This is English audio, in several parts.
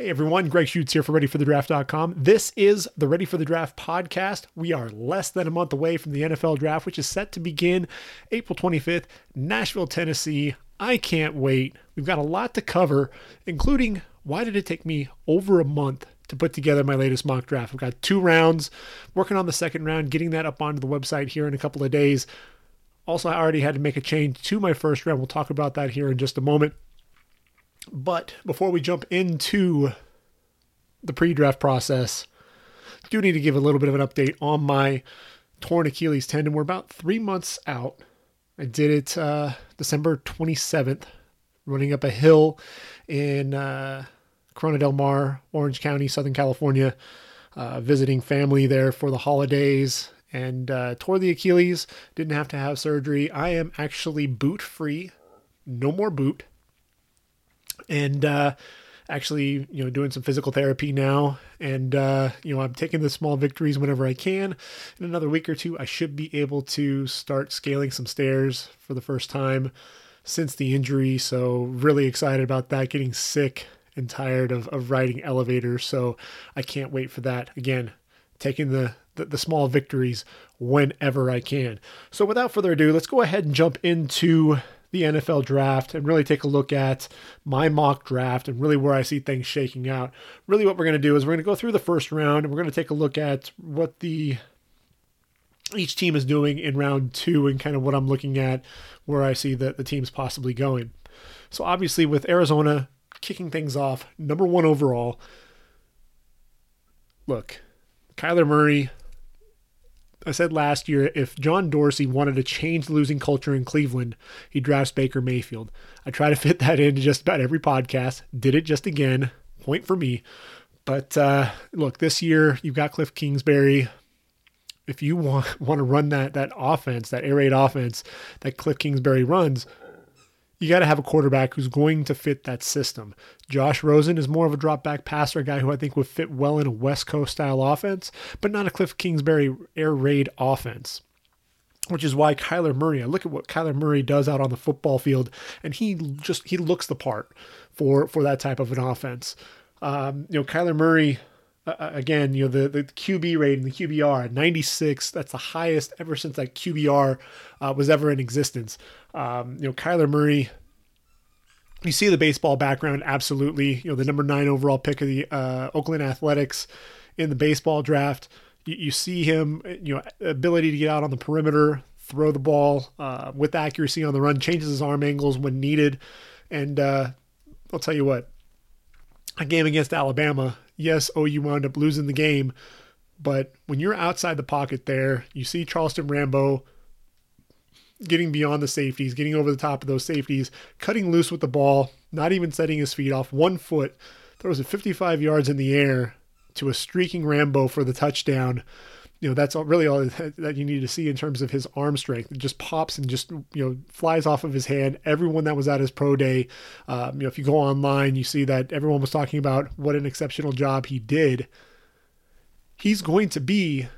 Hey everyone, Greg Schutz here for ReadyForTheDraft.com. This is the Ready for the Draft podcast. We are less than a month away from the NFL draft, which is set to begin April 25th, Nashville, Tennessee. I can't wait. We've got a lot to cover, including why did it take me over a month to put together my latest mock draft? I've got two rounds, working on the second round, getting that up onto the website here in a couple of days. Also, I already had to make a change to my first round. We'll talk about that here in just a moment. But before we jump into the pre draft process, I do need to give a little bit of an update on my torn Achilles tendon. We're about three months out. I did it uh, December 27th, running up a hill in uh, Corona del Mar, Orange County, Southern California, uh, visiting family there for the holidays and uh, tore the Achilles. Didn't have to have surgery. I am actually boot free, no more boot and uh, actually, you know, doing some physical therapy now. And, uh, you know, I'm taking the small victories whenever I can. In another week or two, I should be able to start scaling some stairs for the first time since the injury. So, really excited about that. Getting sick and tired of, of riding elevators. So, I can't wait for that. Again, taking the, the, the small victories whenever I can. So, without further ado, let's go ahead and jump into the NFL draft and really take a look at my mock draft and really where I see things shaking out. Really, what we're going to do is we're going to go through the first round and we're going to take a look at what the each team is doing in round two and kind of what I'm looking at where I see that the teams possibly going. So obviously with Arizona kicking things off, number one overall. Look, Kyler Murray, I said last year if John Dorsey wanted to change the losing culture in Cleveland, he drafts Baker Mayfield. I try to fit that into just about every podcast. Did it just again. Point for me. But uh, look, this year you've got Cliff Kingsbury. If you want want to run that that offense, that air raid offense that Cliff Kingsbury runs, you got to have a quarterback who's going to fit that system. Josh Rosen is more of a drop back passer, a guy who I think would fit well in a West Coast style offense, but not a Cliff Kingsbury air raid offense. Which is why Kyler Murray, I look at what Kyler Murray does out on the football field, and he just he looks the part for for that type of an offense. Um, you know, Kyler Murray, uh, again, you know, the, the QB rating, the QBR, 96, that's the highest ever since that QBR uh, was ever in existence. Um, you know, Kyler Murray, you see the baseball background, absolutely. You know, the number nine overall pick of the uh, Oakland Athletics in the baseball draft. You, you, see him, you know, ability to get out on the perimeter, throw the ball uh, with accuracy on the run, changes his arm angles when needed. And uh, I'll tell you what, a game against Alabama, yes, oh, OU wound up losing the game. But when you're outside the pocket there, you see Charleston Rambo getting beyond the safeties, getting over the top of those safeties, cutting loose with the ball, not even setting his feet off one foot, throws it 55 yards in the air to a streaking Rambo for the touchdown. You know, that's all, really all that you need to see in terms of his arm strength. It just pops and just, you know, flies off of his hand. Everyone that was at his pro day, um, you know, if you go online, you see that everyone was talking about what an exceptional job he did. He's going to be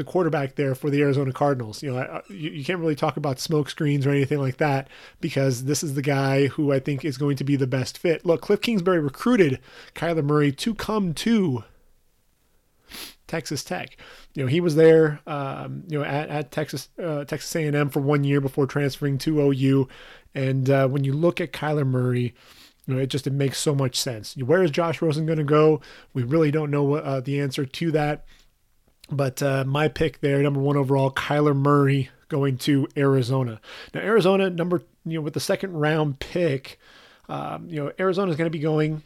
the quarterback there for the Arizona Cardinals. You know, you, you, can't really talk about smoke screens or anything like that because this is the guy who I think is going to be the best fit. Look, Cliff Kingsbury recruited Kyler Murray to come to Texas Tech. You know, he was there, um, you know, at, at Texas uh, Texas A&M for one year before transferring to OU. And uh, when you look at Kyler Murray, you know, it just it makes so much sense. Where is Josh Rosen going to go? We really don't know uh, the answer to that. But uh, my pick there, number one overall, Kyler Murray going to Arizona. Now Arizona, number you know, with the second round pick, um, you know, Arizona is going to be going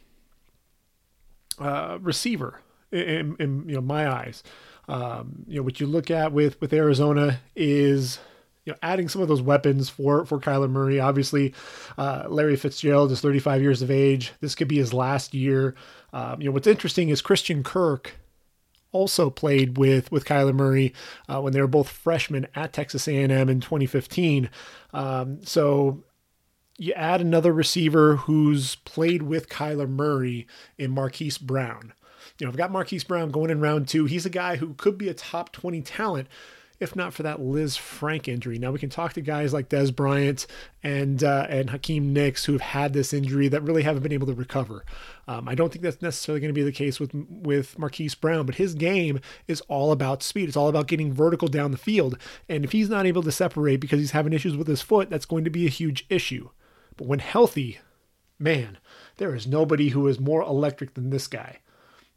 uh, receiver in, in, you know my eyes. Um, you know what you look at with with Arizona is you know adding some of those weapons for for Kyler Murray. Obviously, uh, Larry Fitzgerald is 35 years of age. This could be his last year. Um, you know what's interesting is Christian Kirk also played with with Kyler Murray uh, when they were both freshmen at Texas A&M in 2015. Um, so you add another receiver who's played with Kyler Murray in Marquise Brown. You know, I've got Marquise Brown going in round two. He's a guy who could be a top 20 talent if not for that Lisfranc injury. Now we can talk to guys like Dez Bryant and uh, and Hakeem Nicks who have had this injury that really haven't been able to recover. Um, I don't think that's necessarily going to be the case with with Marquise Brown, but his game is all about speed. It's all about getting vertical down the field, and if he's not able to separate because he's having issues with his foot, that's going to be a huge issue. But when healthy, man, there is nobody who is more electric than this guy.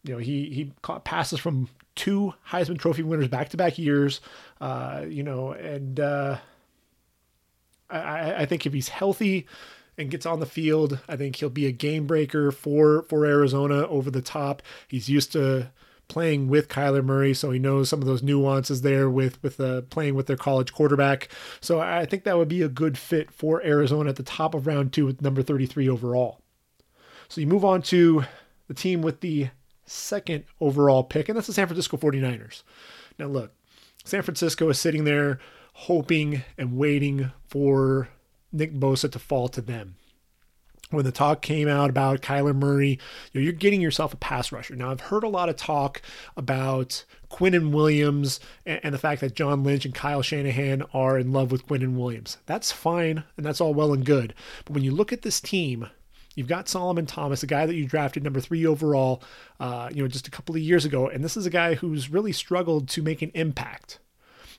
You know, he he caught passes from two Heisman Trophy winners back to back years. Uh, you know, and uh, I, I think if he's healthy and gets on the field, I think he'll be a game breaker for for Arizona over the top. He's used to playing with Kyler Murray, so he knows some of those nuances there with with uh, playing with their college quarterback. So I think that would be a good fit for Arizona at the top of round two with number 33 overall. So you move on to the team with the second overall pick, and that's the San Francisco 49ers. Now look, San Francisco is sitting there hoping and waiting for Nick Bosa to fall to them when the talk came out about Kyler Murray, you know, you're getting yourself a pass rusher. Now, I've heard a lot of talk about Quinnen Williams and, and, the fact that John Lynch and Kyle Shanahan are in love with Quinnen Williams. That's fine, and that's all well and good. But when you look at this team, you've got Solomon Thomas, a guy that you drafted number three overall, uh, you know, just a couple of years ago, and this is a guy who's really struggled to make an impact.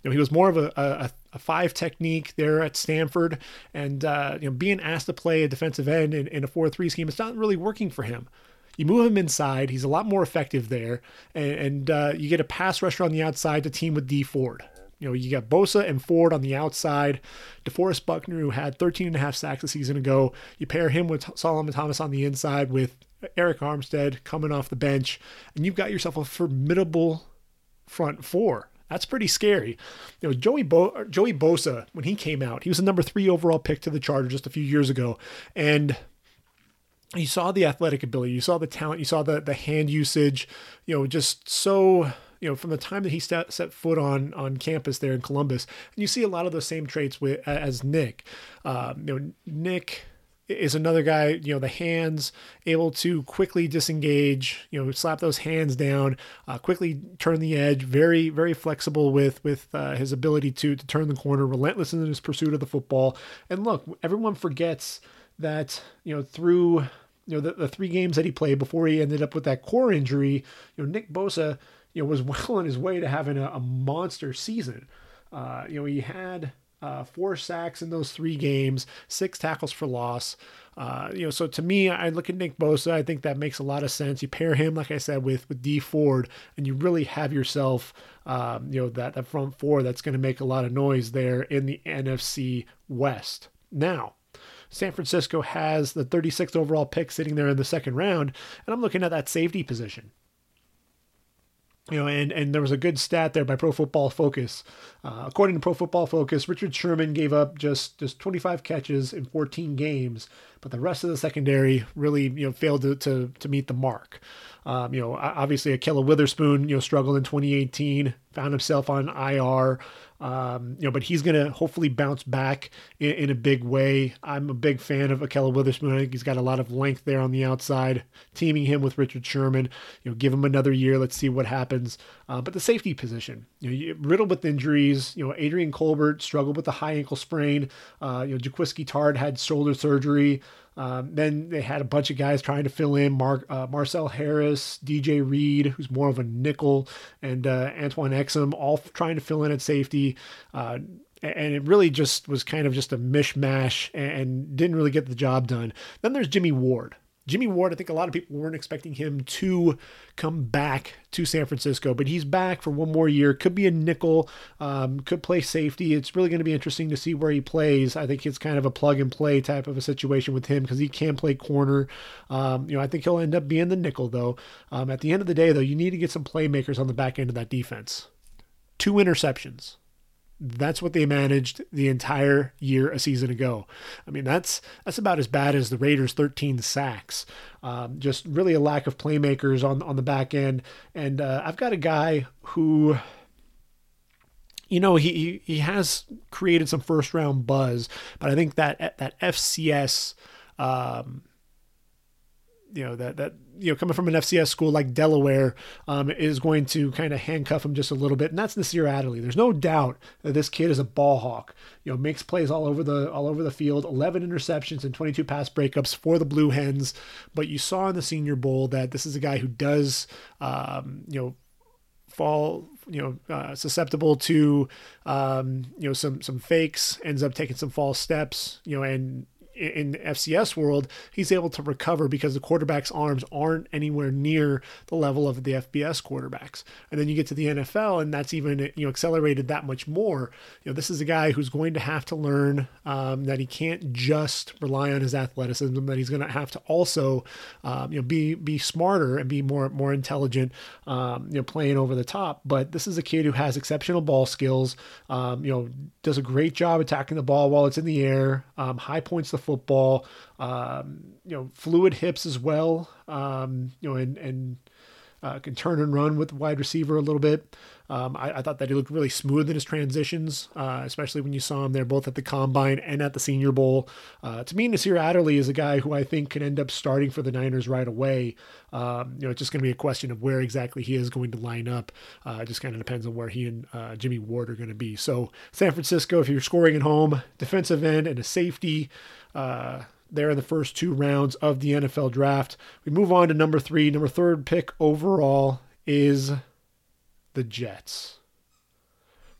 You know, he was more of a, a, a five technique there at Stanford, and uh, you know, being asked to play a defensive end in, in a four-three scheme, it's not really working for him. You move him inside; he's a lot more effective there, and, and uh, you get a pass rusher on the outside to team with Dee Ford. You know, you got Bosa and Ford on the outside. DeForest Buckner, who had 13 and a half sacks a season ago. You pair him with Solomon Thomas on the inside with Arik Armstead coming off the bench, and you've got yourself a formidable front four. That's pretty scary. You know, Joey Bo- Joey Bosa when he came out, he was the number three overall pick to the Chargers just a few years ago, and you saw the athletic ability, you saw the talent, you saw the the hand usage. You know, just so you know from the time that he set, set foot on on campus there in Columbus, and you see a lot of those same traits with as Nick. Um, you know, Nick is another guy, you know, the hands able to quickly disengage, you know, slap those hands down, uh, quickly turn the edge, very, very flexible with with uh, his ability to to turn the corner, relentless in his pursuit of the football. And look, everyone forgets that you know through you know the, the three games that he played before he ended up with that core injury, you know, Nick Bosa, you know, was well on his way to having a, a monster season. Uh, you know, he had uh, four sacks in those three games, six tackles for loss. Uh, you know, so to me, I look at Nick Bosa. I think that makes a lot of sense. You pair him, like I said, with with Dee Ford, and you really have yourself, um, you know, that that front four that's going to make a lot of noise there in the NFC West. Now, San Francisco has the 36th overall pick sitting there in the second round, and I'm looking at that safety position you know, and, and there was a good stat there by Pro Football Focus. Uh, according to Pro Football Focus, Richard Sherman gave up just just 25 catches in 14 games, but the rest of the secondary really you know failed to to, to meet the mark. Um, you know, obviously Ahkello Witherspoon you know struggled in 2018, found himself on IR. Um, you know, but he's going to hopefully bounce back in, in, a big way. I'm a big fan of Ahkello Witherspoon. I think he's got a lot of length there on the outside. Teaming him with Richard Sherman, you know, give him another year. Let's see what happens. Uh, but the safety position, you know, riddled with injuries. You know, Adrian Colbert struggled with a high ankle sprain. Uh, you know, Jaquiski Tartt had shoulder surgery. Um, then they had a bunch of guys trying to fill in Mark, uh, Marcel Harris, DJ Reed, who's more of a nickel, and uh, Antone Exum, all trying to fill in at safety. Uh, and it really just was kind of just a mishmash and didn't really get the job done. Then there's Jimmy Ward, Jimmy Ward, I think a lot of people weren't expecting him to come back to San Francisco, but he's back for one more year. Could be a nickel, um, could play safety. It's really going to be interesting to see where he plays. I think it's kind of a plug and play type of a situation with him because he can play corner. Um, you know, I think he'll end up being the nickel though. Um, at the end of the day, though, you need to get some playmakers on the back end of that defense. Two interceptions that's what they managed the entire year a season ago. I mean, that's that's about as bad as the Raiders' 13 sacks. Um, just really a lack of playmakers on on the back end. And uh, I've got a guy who, you know, he he has created some first round buzz, but I think that that FCS. Um, you know that that you know coming from an FCS school like Delaware um, is going to kind of handcuff him just a little bit, and that's Nasir Adderley. There's no doubt that this kid is a ball hawk. You know, makes plays all over the all over the field. 11 interceptions and 22 pass breakups for the Blue Hens. But you saw in the Senior Bowl that this is a guy who does um, you know fall you know uh, susceptible to um, you know some some fakes ends up taking some false steps you know and in the FCS world, he's able to recover because the quarterback's arms aren't anywhere near the level of the FBS quarterbacks. And then you get to the NFL, and that's even you know accelerated that much more. You know, this is a guy who's going to have to learn um, that he can't just rely on his athleticism; that he's going to have to also um, you know be be smarter and be more more intelligent. Um, you know, playing over the top. But this is a kid who has exceptional ball skills. Um, you know, does a great job attacking the ball while it's in the air. Um, high points the football. Um, you know, fluid hips as well. Um, you know, and and uh, can turn and run with the wide receiver a little bit. Um, I, I, thought that he looked really smooth in his transitions, uh, especially when you saw him there both at the combine and at the Senior Bowl. Uh, to me, Nasir Adderley is a guy who I think can end up starting for the Niners right away. Um, you know, it's just going to be a question of where exactly he is going to line up. Uh, it just kind of depends on where he and uh, Jimmy Ward are going to be. So, San Francisco, if you're scoring at home, defensive end and a safety uh, there in the first two rounds of the NFL draft. We move on to number three. Number third pick overall is the Jets.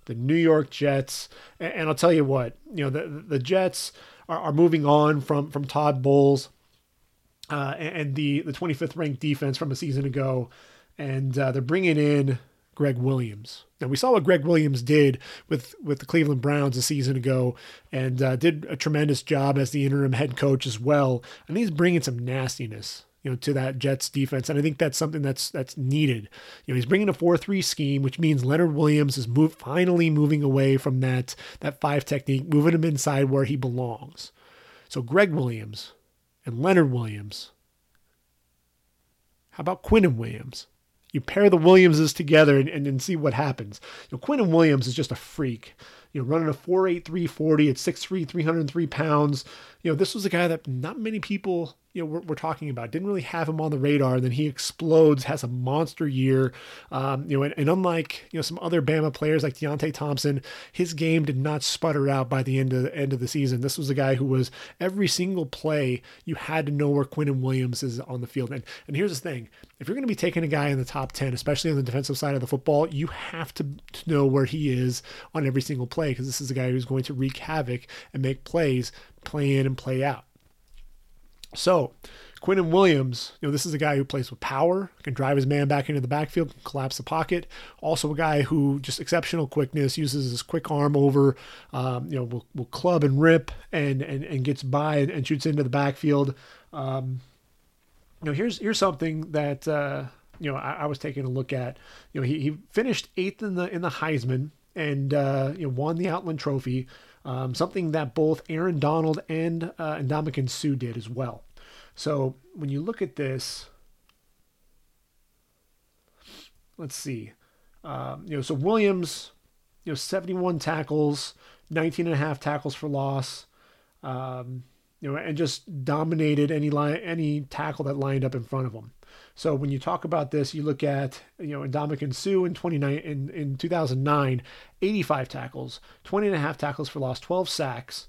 The New York Jets. And, and I'll tell you what, you know, the, the Jets are, are moving on from, from Todd Bowles uh, and the, the 25th ranked defense from a season ago. And uh, they're bringing in Greg Williams. And we saw what Greg Williams did with, with the Cleveland Browns a season ago and uh, did a tremendous job as the interim head coach as well. And he's bringing some nastiness you know, to that Jets defense. And I think that's something that's that's needed. You know, he's bringing a 4-3 scheme, which means Leonard Williams is move, finally moving away from that that five technique, moving him inside where he belongs. So Greg Williams and Leonard Williams. How about Quinnen Williams? You pair the Williamses together and, and, and see what happens. You know, Quinnen Williams is just a freak. You know, running a 4.83 40 at 6'3, 303 pounds. You know, this was a guy that not many people you know we're, we're, talking about. Didn't really have him on the radar. And then he explodes has a monster year. Um, you know and, and, unlike you know some other Bama players like Deionte Thompson his game did not sputter out by the end of the end of the season. This was a guy who was every single play you had to know where Quinnen Williams is on the field. And and here's the thing. If you're going to be taking a guy in the top 10 especially on the defensive side of the football you have to, to know where he is on every single play because this is a guy who's going to wreak havoc and make plays play in and play out so, Quinnen Williams, you know, this is a guy who plays with power, can drive his man back into the backfield, can collapse the pocket. Also, a guy who just exceptional quickness, uses his quick arm over, um, you know, will, will club and rip and and, and gets by and, and shoots into the backfield. Um, you know, here's here's something that uh, you know I, I, was taking a look at. You know, he, he finished eighth in the in the Heisman and uh, you know won the Outland Trophy. Um, something that both Aaron Donald and uh, Ndamukong Suh did as well. So when you look at this, let's see. Um, you know, so Williams, you know, 71 tackles, 19 and a half tackles for loss. Um, you know, and just dominated any line, any tackle that lined up in front of him. So when you talk about this, you look at you know Ndamukong Suh in 29 in, in 2009, 85 tackles, 20 and a half tackles for loss, 12 sacks.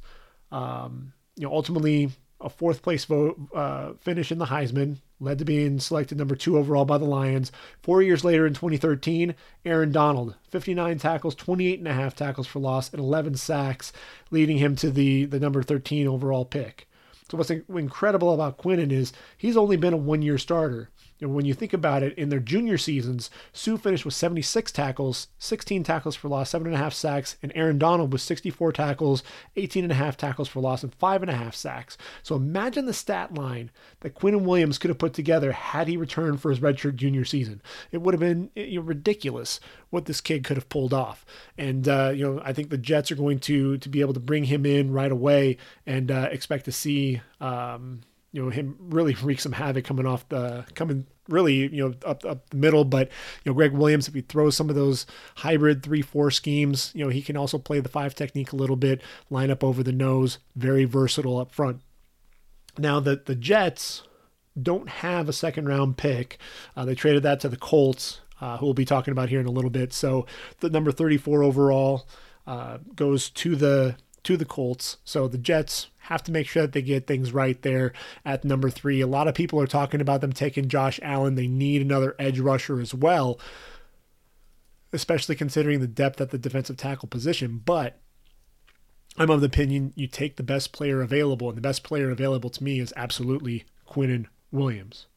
Um, you know, ultimately a fourth place vote uh, finish in the Heisman, led to being selected number two overall by the Lions. Four years later in 2013, Aaron Donald, 59 tackles, 28 and a half tackles for loss, and 11 sacks, leading him to the the number 13 overall pick. So what's incredible about Quinnen is he's only been a one year starter. And when you think about it, in their junior seasons, Suh finished with 76 tackles, 16 tackles for loss, 7.5 sacks, and Aaron Donald with 64 tackles, 18.5 tackles for loss, and 5.5 sacks. So imagine the stat line that Quinnen Williams could have put together had he returned for his redshirt junior season. It would have been ridiculous what this kid could have pulled off. And, uh, you know, I think the Jets are going to, to be able to bring him in right away and uh, expect to see. Um, you know him really wreak some havoc coming off the coming really you know up up the middle but you know Greg Williams if he throws some of those hybrid 3-4 schemes you know he can also play the five technique a little bit line up over the nose very versatile up front now the the Jets don't have a second round pick. Uh, they traded that to the Colts, uh, who we'll be talking about here in a little bit. So the number 34 overall uh, goes to the to the Colts. So the Jets have to make sure that they get things right there at number three. A lot of people are talking about them taking Josh Allen. They need another edge rusher as well, especially considering the depth at the defensive tackle position. But I'm of the opinion you take the best player available, and the best player available to me is absolutely Quinnen Williams.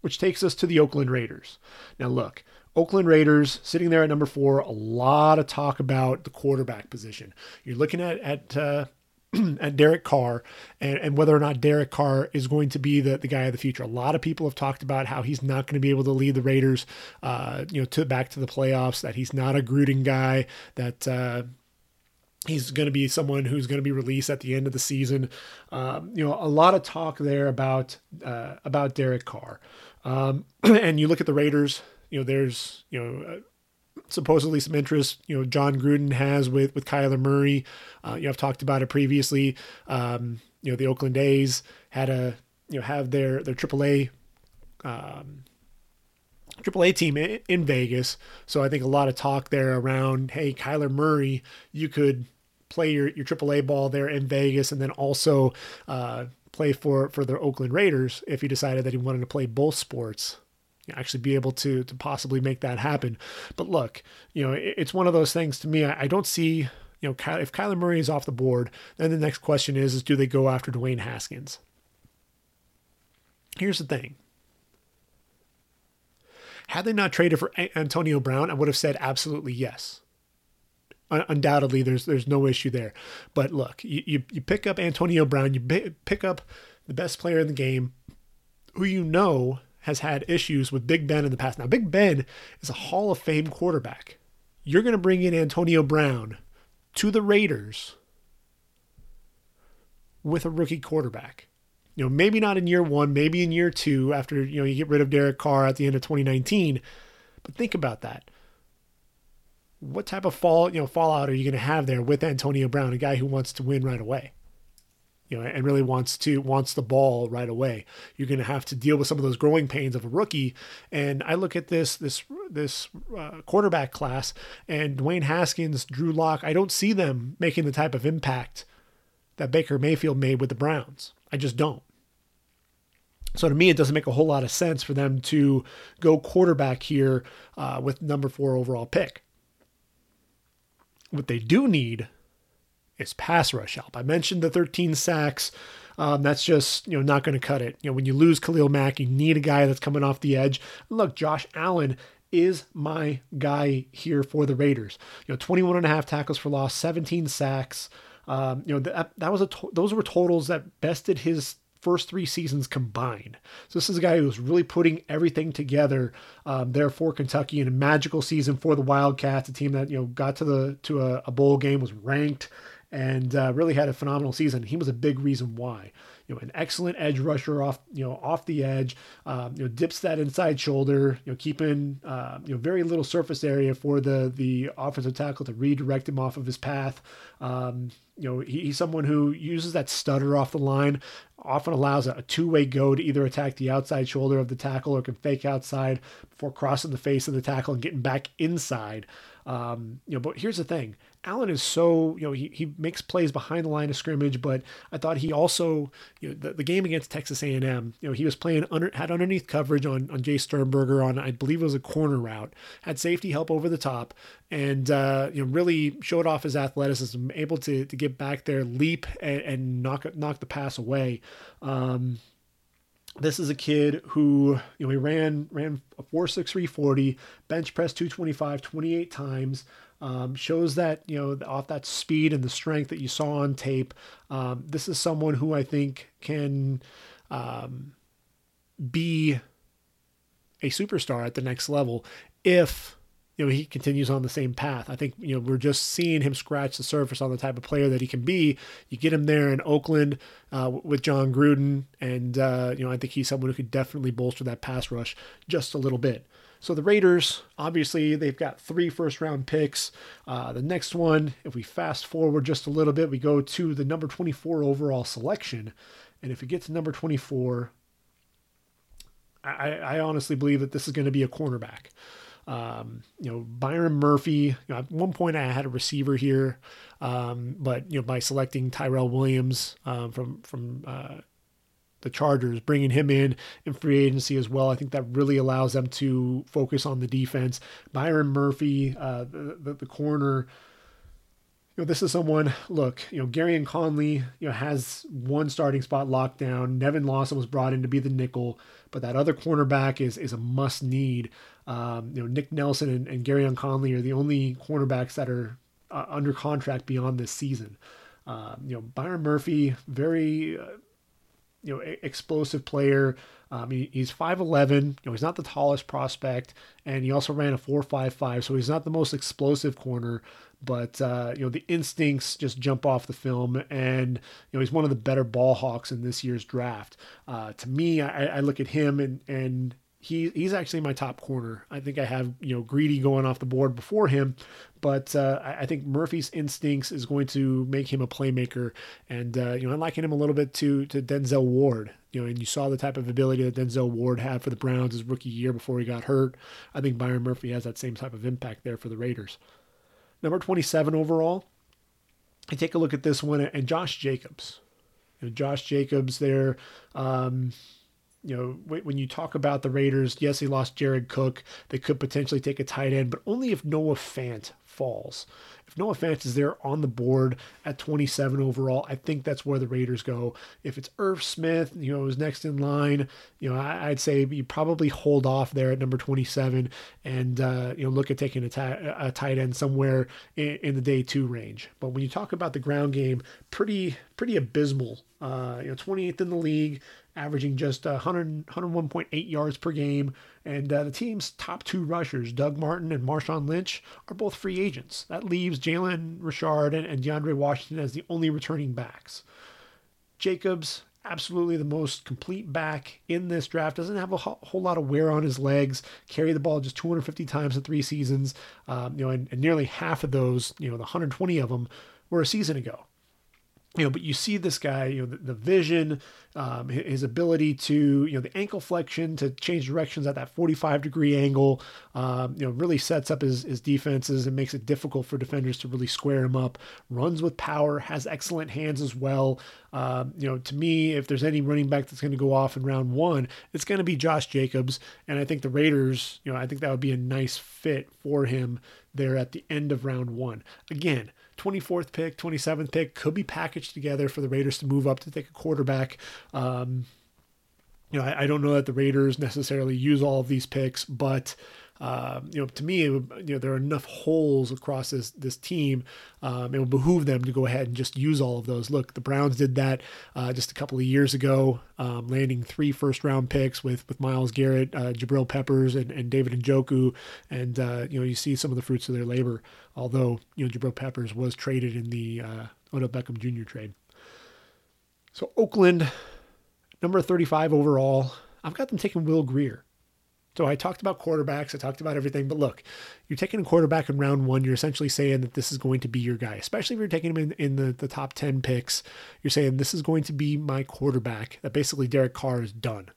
Which takes us to the Oakland Raiders. Now, look, Oakland Raiders sitting there at number four, a lot of talk about the quarterback position. You're looking at, at, uh, at Derek Carr and, and whether or not Derek Carr is going to be the, the guy of the future. A lot of people have talked about how he's not going to be able to lead the Raiders, uh, you know, to back to the playoffs. That he's not a Gruden guy. That uh, he's going to be someone who's going to be released at the end of the season. Um, you know, a lot of talk there about uh, about Derek Carr. Um, and you look at the Raiders. You know, there's you know. Uh, supposedly some interest, you know, Jon Gruden has with with Kyler Murray. Uh, you know, I've talked about it previously. Um, you know, the Oakland A's had a you know have their their AAA um, AAA team in, Vegas. So I think a lot of talk there around, hey, Kyler Murray, you could play your, your AAA ball there in Vegas and then also uh, play for, for the Oakland Raiders if he decided that he wanted to play both sports. Actually, be able to to possibly make that happen. But look, you know, it, it's one of those things to me. I, I don't see you know, if Kyler Murray is off the board, then the next question is, is do they go after Dwayne Haskins? Here's the thing. Had they not traded for Antonio Brown, I would have said absolutely yes. Undoubtedly, there's there's no issue there. But look, you, you, you pick up Antonio Brown, you pick up the best player in the game, who you know has had issues with Big Ben in the past. Now, Big Ben is a Hall of Fame quarterback. You're going to bring in Antonio Brown to the Raiders with a rookie quarterback you know, maybe not in year one, maybe in year two after, you know, you get rid of Derek Carr at the end of 2019. But think about that. What type of fall, you know, fallout are you going to have there with Antonio Brown, a guy who wants to win right away? You know, and really wants to wants the ball right away. You're going to have to deal with some of those growing pains of a rookie. And I look at this this this uh, quarterback class and Dwayne Haskins, Drew Lock. I don't see them making the type of impact that Baker Mayfield made with the Browns. I just don't. So to me, it doesn't make a whole lot of sense for them to go quarterback here uh, with number four overall pick. What they do need is pass rush help. I mentioned the 13 sacks. Um, that's just you know not going to cut it. You know when you lose Khalil Mack, you need a guy that's coming off the edge. look, Josh Allen is my guy here for the Raiders. You know 21 and a half tackles for loss, 17 sacks. Um, you know that that was a to- those were totals that bested his first three seasons combined. So this is a guy who's really putting everything together um, there for Kentucky in a magical season for the Wildcats, a team that you know got to the to a, a bowl game, was ranked, and uh, really had a phenomenal season. He was a big reason why. You know, an excellent edge rusher off, you know, off the edge. Um, you know, dips that inside shoulder. You know, keeping uh, you know very little surface area for the the offensive tackle to redirect him off of his path. Um, you know, he, he's someone who uses that stutter off the line, often allows a, two way go to either attack the outside shoulder of the tackle or can fake outside before crossing the face of the tackle and getting back inside. Um, you know, but here's the thing: Allen is so you know he, he makes plays behind the line of scrimmage, but I thought he also you know the, the game against Texas A&M, you know he was playing under had underneath coverage on on Jace Sternberger on I believe it was a corner route, had safety help over the top, and uh, you know really showed off his athleticism, able to to get back there, leap and, and knock knock the pass away. Um, this is a kid who you know he ran ran a 4.63 40 bench press 225 28 times um, shows that you know off that speed and the strength that you saw on tape. Um, this is someone who I think can um, be a superstar at the next level if you know he continues on the same path. I think you know we're just seeing him scratch the surface on the type of player that he can be. You get him there in Oakland uh, with Jon Gruden, and uh, you know I think he's someone who could definitely bolster that pass rush just a little bit. So the Raiders, obviously, they've got three first round picks. Uh, the next one, if we fast forward just a little bit, we go to the number 24 overall selection. And if we get to number 24, I, I honestly believe that this is going to be a cornerback. Um, you know, Byron Murphy. You know, at one point, I had a receiver here, um, but you know, by selecting Tyrell Williams um, from from uh, the Chargers, bringing him in in free agency as well. I think that really allows them to focus on the defense. Byron Murphy, uh, the, the, the corner. You know, this is someone. Look, you know, Gareon Conley, you know, has one starting spot locked down. Nevin Lawson was brought in to be the nickel, but that other cornerback is is a must need. Um, you know, Nick Nelson and, and Gareon Conley are the only cornerbacks that are uh, under contract beyond this season. Uh, you know, Byron Murphy, very uh, you know, explosive player. Um, he, he's 5'11. You know, he's not the tallest prospect, and he also ran a 4.55, so he's not the most explosive corner. But uh, you know, the instincts just jump off the film, and you know, he's one of the better ball hawks in this year's draft. Uh, to me, I, I look at him and and he he's actually my top corner. I think I have you know Greedy going off the board before him, but uh, I, I, think Murphy's instincts is going to make him a playmaker, and uh, you know I liken him a little bit to to Denzel Ward. You know, and you saw the type of ability that Denzel Ward had for the Browns his rookie year before he got hurt. I think Byron Murphy has that same type of impact there for the Raiders. Number 27 overall, I take a look at this one and Josh Jacobs. You know, Josh Jacobs there. Um, you know, when you talk about the Raiders, yes, they lost Jared Cook. They could potentially take a tight end, but only if Noah Fant falls. If Noah Fant is there on the board at 27 overall, I think that's where the Raiders go. If it's Irv Smith, you know, is next in line, you know, I, would say you probably hold off there at number 27 and, uh, you know, look at taking a, t- a tight end somewhere in, in, the day two range. But when you talk about the ground game, pretty, pretty abysmal. Uh, you know, 28th in the league averaging just 100, 101.8 yards per game. And uh, the team's top two rushers, Doug Martin and Marshawn Lynch, are both free agents. That leaves Jalen Richard and, and DeAndre Washington as the only returning backs. Jacobs, absolutely the most complete back in this draft. Doesn't have a whole lot of wear on his legs. Carry the ball just 250 times in three seasons. Um, you know, and, and nearly half of those, you know, the 120 of them were a season ago you know, but you see this guy, you know, the, the vision, um, his ability to, you know, the ankle flexion to change directions at that 45 degree angle, um, you know, really sets up his, his defenses and makes it difficult for defenders to really square him up. Runs with power, has excellent hands as well. Um, you know, to me, if there's any running back that's going to go off in round one, it's going to be Josh Jacobs. And I think the Raiders, you know, I think that would be a nice fit for him there at the end of round one. Again, 24th pick, 27th pick could be packaged together for the Raiders to move up to take a quarterback. Um, you know, I, I, don't know that the Raiders necessarily use all of these picks, but um, you know, to me, you know, there are enough holes across this this team. Um, it would behoove them to go ahead and just use all of those. Look, the Browns did that uh, just a couple of years ago, um, landing three first round picks with with Myles Garrett, uh, Jabril Peppers, and, and David Njoku, and uh, you know, you see some of the fruits of their labor. Although you know, Jabril Peppers was traded in the uh, Odell Beckham Jr. trade. So Oakland, number 35 overall. I've got them taking Will Grier. So I talked about quarterbacks, I talked about everything, but look, you're taking a quarterback in round one, you're essentially saying that this is going to be your guy, especially if you're taking him in, in the, the top 10 picks. You're saying this is going to be my quarterback, that basically Derek Carr is done.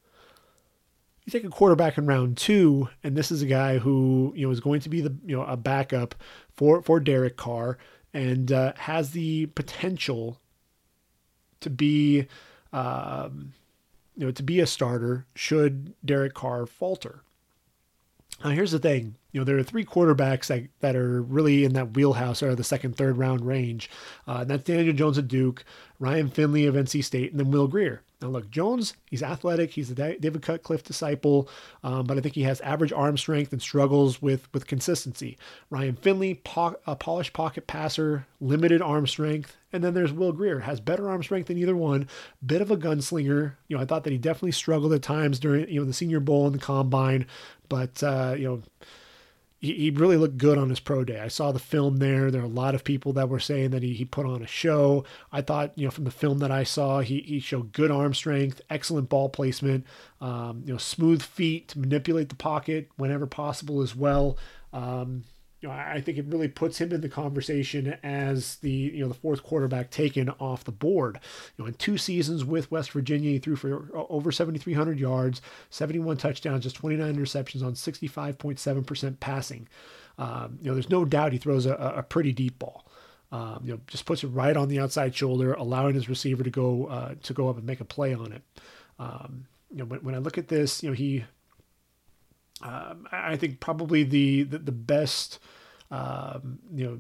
You take a quarterback in round two, and this is a guy who, you know, is going to be the, you know, a backup for, for Derek Carr and uh, has the potential to be, um, you know, to be a starter should Derek Carr falter. Now, here's the thing. You know, there are three quarterbacks that, that are really in that wheelhouse or the second, third round range. Uh, that's Daniel Jones of Duke, Ryan Finley of NC State, and then Will Grier. Now, look, Jones, he's athletic. He's a David Cutcliffe disciple, um, but I think he has average arm strength and struggles with, with consistency. Ryan Finley, po- a polished pocket passer, limited arm strength. And then there's Will Grier, has better arm strength than either one, bit of a gunslinger. You know, I thought that he definitely struggled at times during, you know, the Senior Bowl and the Combine, but, uh, you know, he, really looked good on his pro day. I saw the film there. There are a lot of people that were saying that he, he put on a show. I thought, you know, from the film that I saw, he, he showed good arm strength, excellent ball placement, um, you know, smooth feet to manipulate the pocket whenever possible as well. Um, you know, I think it really puts him in the conversation as the you know the fourth quarterback taken off the board. You know, in two seasons with West Virginia, he threw for over 7,300 yards, 71 touchdowns, just 29 interceptions on 65.7% passing. Um, you know, there's no doubt he throws a, a pretty deep ball. Um, you know, just puts it right on the outside shoulder, allowing his receiver to go uh, to go up and make a play on it. Um, you know, when, when I look at this, you know, he um, I think probably the the, the best um, you know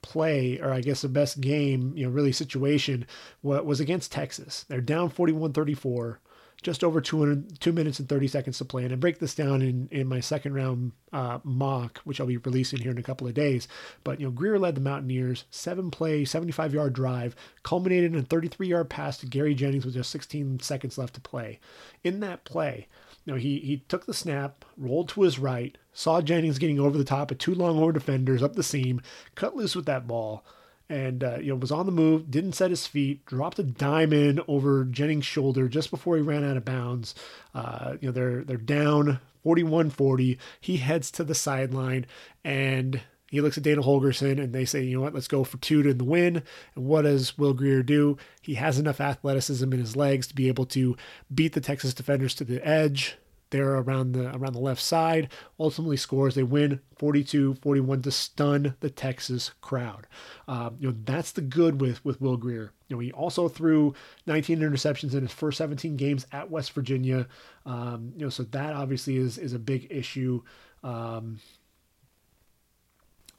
play or I guess the best game you know really situation was against Texas. They're down 41-34 just over 200, 2 minutes and 30 seconds to play. And I break this down in, in my second round uh, mock, which I'll be releasing here in a couple of days. But, you know, Grier led the Mountaineers, seven play, 75 yard drive, culminated in a 33 yard pass to Gary Jennings with just 16 seconds left to play. In that play, know, he, he took the snap, rolled to his right, saw Jennings getting over the top of two Longhorn defenders up the seam, cut loose with that ball, and uh, you know was on the move, didn't set his feet, dropped a dime in over Jennings' shoulder just before he ran out of bounds. Uh, you know they're they're down 41-40. He heads to the sideline and he looks at Dana Holgorsen and they say, you know what, let's go for two to the win. And what does Will Grier do? He has enough athleticism in his legs to be able to beat the Texas defenders to the edge. There around the around the left side, ultimately scores. They win 42-41 to stun the Texas crowd. Um, you know that's the good with with Will Grier. You know he also threw 19 interceptions in his first 17 games at West Virginia. Um, you know so that obviously is is a big issue. Um,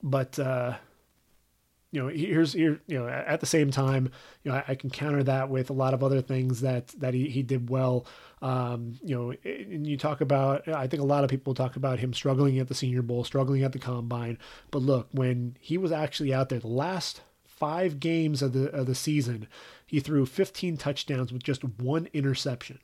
but uh, you know, here's here, you know, at the same time, you know, I, I, can counter that with a lot of other things that that he, he did well. Um, you know, and you talk about, I think a lot of people talk about him struggling at the Senior Bowl, struggling at the Combine. But look, when he was actually out there, the last five games of the of the season, he threw 15 touchdowns with just one interception.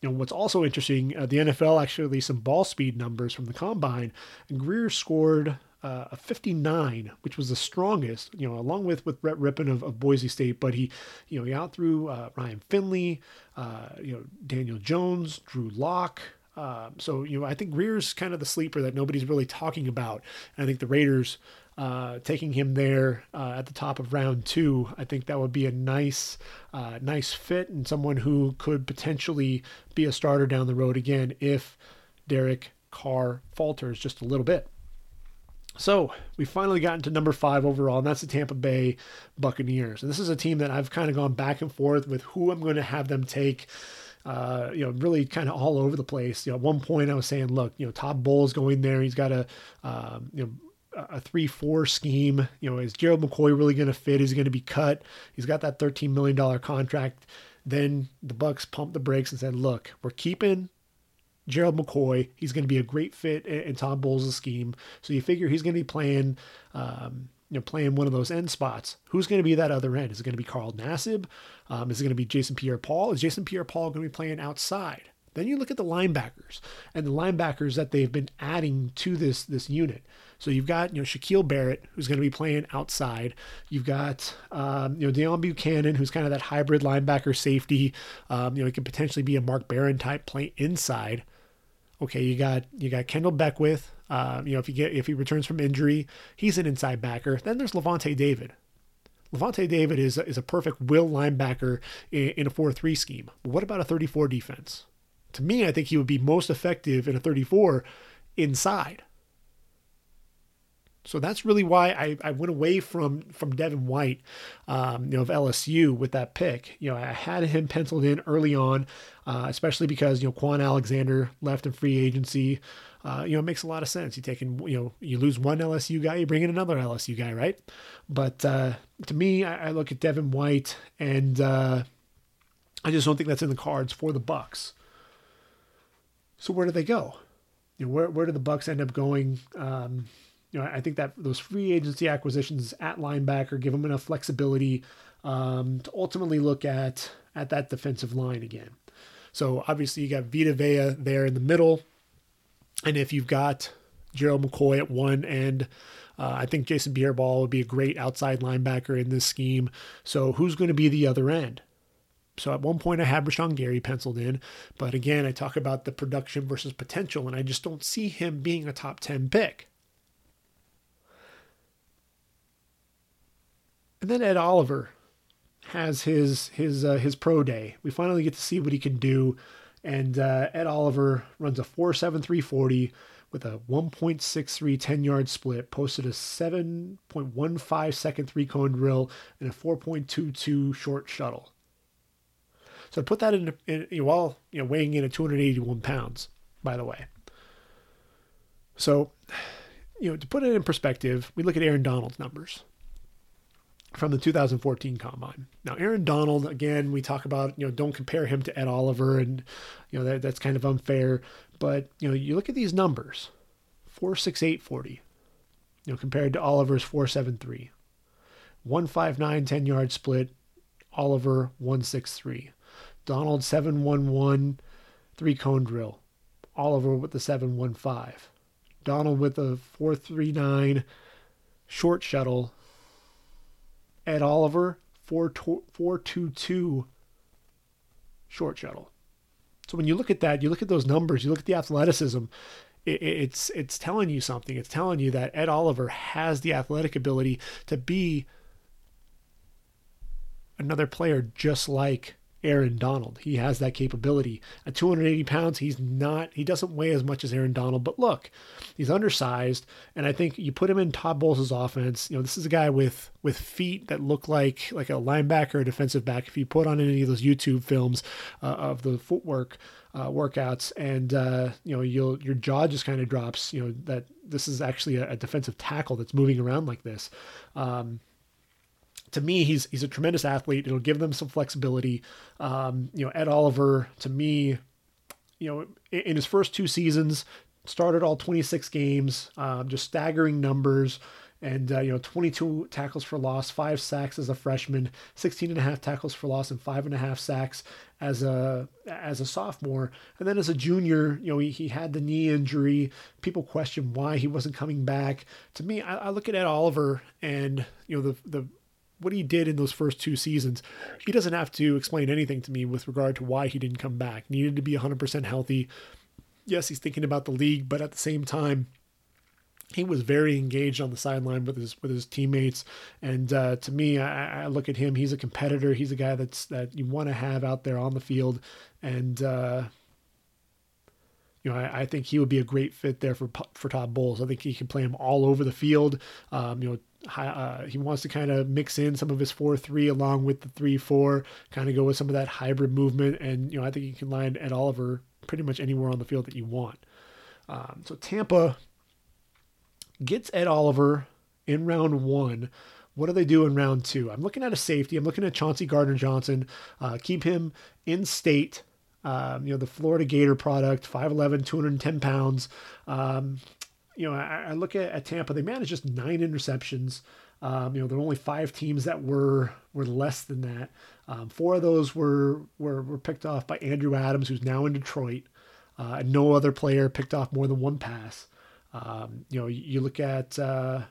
Know, what's also interesting, uh, the NFL actually released some ball speed numbers from the combine, and Grier scored uh, a 59, which was the strongest, you know, along with with Brett Rypien of, of Boise State. But he, you know, he out threw uh, Ryan Finley, uh, you know, Daniel Jones, Drew Lock. Um, so you know, I think Grier's kind of the sleeper that nobody's really talking about. And I think the Raiders uh, taking him there uh, at the top of round two, I think that would be a nice, uh, nice fit and someone who could potentially be a starter down the road again if Derek Carr falters just a little bit. So we finally gotten to number five overall, and that's the Tampa Bay Buccaneers. And this is a team that I've kind of gone back and forth with who I'm going to have them take. Uh, you know, really kind of all over the place. You know, at one point I was saying, look, you know, Todd Bowles going there. He's got a, um, you know, a three-four scheme. You know, is Gerald McCoy really going to fit? Is he going to be cut? He's got that $13 million contract. Then the Bucs pumped the brakes and said, look, we're keeping Gerald McCoy. He's going to be a great fit in, Tom Bowles' scheme. So you figure he's going to be playing, um, you know, playing one of those end spots. Who's going to be that other end? Is it going to be Carl Nassib? Um, is it going to be Jason Pierre-Paul? Is Jason Pierre-Paul going to be playing outside? Then you look at the linebackers and the linebackers that they've been adding to this this unit. So you've got you know Shaquille Barrett who's going to be playing outside. You've got um, you know Deone Bucannon who's kind of that hybrid linebacker safety. Um, you know he could potentially be a Mark Barron type play inside. Okay, you got you got Kendell Beckwith. Uh, you know, if you get if he returns from injury, he's an inside backer. Then there's Lavonte David. Lavonte David is is a perfect will linebacker in, in a four three scheme. But what about a 34 defense? To me, I think he would be most effective in a 34 inside. So that's really why I, I went away from from Devin White, um, you know, of LSU with that pick. You know, I had him penciled in early on, uh, especially because you know Kwon Alexander left in free agency. Uh, you know, it makes a lot of sense. You taking you know you lose one LSU guy, you bring in another LSU guy, right? But uh, to me, I, I, look at Devin White, and uh, I just don't think that's in the cards for the Bucs. So where do they go? You know, where where do the Bucs end up going? Um, you know, I think that those free agency acquisitions at linebacker give them enough flexibility um, to ultimately look at at that defensive line again. So obviously you got Vita Vea there in the middle, and if you've got Gerald McCoy at one end, uh, I think Jason Pierre-Paul would be a great outside linebacker in this scheme. So who's going to be the other end? So at one point I had Rashan Gary penciled in, but again I talk about the production versus potential, and I just don't see him being a top ten pick. And then Ed Oliver has his his uh, his pro day. We finally get to see what he can do. And uh, Ed Oliver runs a 4.7340 with a 1.63 10 yard split, posted a 7.15 second three cone drill, and a 4.22 short shuttle. So put that in, in you know, while you know weighing in at 281 pounds, by the way. So, you know, to put it in perspective, we look at Aaron Donald's numbers from the 2014 combine. Now, Aaron Donald, again, we talk about, you know, don't compare him to Ed Oliver, and, you know, that, that's kind of unfair. But, you know, you look at these numbers 46840, you know, compared to Oliver's 473. 159 10 yard split, Oliver 163. Donald 711 three cone drill, Oliver with the 715. Donald with the 439 short shuttle, Ed Oliver, 422 short shuttle. So when you look at that, you look at those numbers, you look at the athleticism, it, it's it's telling you something. It's telling you that Ed Oliver has the athletic ability to be another player just like Aaron Donald. He has that capability. At 280 pounds, he's not, he doesn't weigh as much as Aaron Donald, but look, he's undersized. And I think you put him in Todd Bowles' offense. You know, this is a guy with, with feet that look like, like a linebacker or defensive back. If you put on any of those YouTube films uh, of the footwork, uh, workouts and uh, you know you'll your jaw just kind of drops you know that this is actually a, a defensive tackle that's moving around like this um, to me, he's he's a tremendous athlete. It'll give them some flexibility. Um, you know, Ed Oliver, to me, you know, in, in his first two seasons, started all 26 games, um, just staggering numbers. And, uh, you know, 22 tackles for loss, five sacks as a freshman, 16 and a half tackles for loss, and five and a half sacks as a as a sophomore. And then as a junior, you know, he, he had the knee injury. People question why he wasn't coming back. To me, I, I look at Ed Oliver and, you know, the, the what he did in those first two seasons, he doesn't have to explain anything to me with regard to why he didn't come back. Needed to be 100% healthy. Yes, he's thinking about the league, but at the same time, he was very engaged on the sideline with his with his teammates. And uh, to me, I, I, look at him. He's a competitor. He's a guy that's that you want to have out there on the field. And uh, you know, I, I, think he would be a great fit there for for Todd Bowles. I think he can play him all over the field. Um, you know, uh, he wants to kind of mix in some of his 4-3 along with the 3-4, kind of go with some of that hybrid movement. And, you know, I think you can line Ed Oliver pretty much anywhere on the field that you want. Um, so Tampa gets Ed Oliver in round one. What do they do in round two? I'm looking at a safety. I'm looking at Chauncey Gardner Johnson. Uh, keep him in state. Um, you know, the Florida Gator product, 5'11, 210 pounds. Um, you know, I, I look at, at, Tampa, they managed just nine interceptions. Um, you know, there were only five teams that were were less than that. Um, four of those were, were were picked off by Andrew Adams, who's now in Detroit. Uh, no other player picked off more than one pass. Um, you know, you, you look at uh,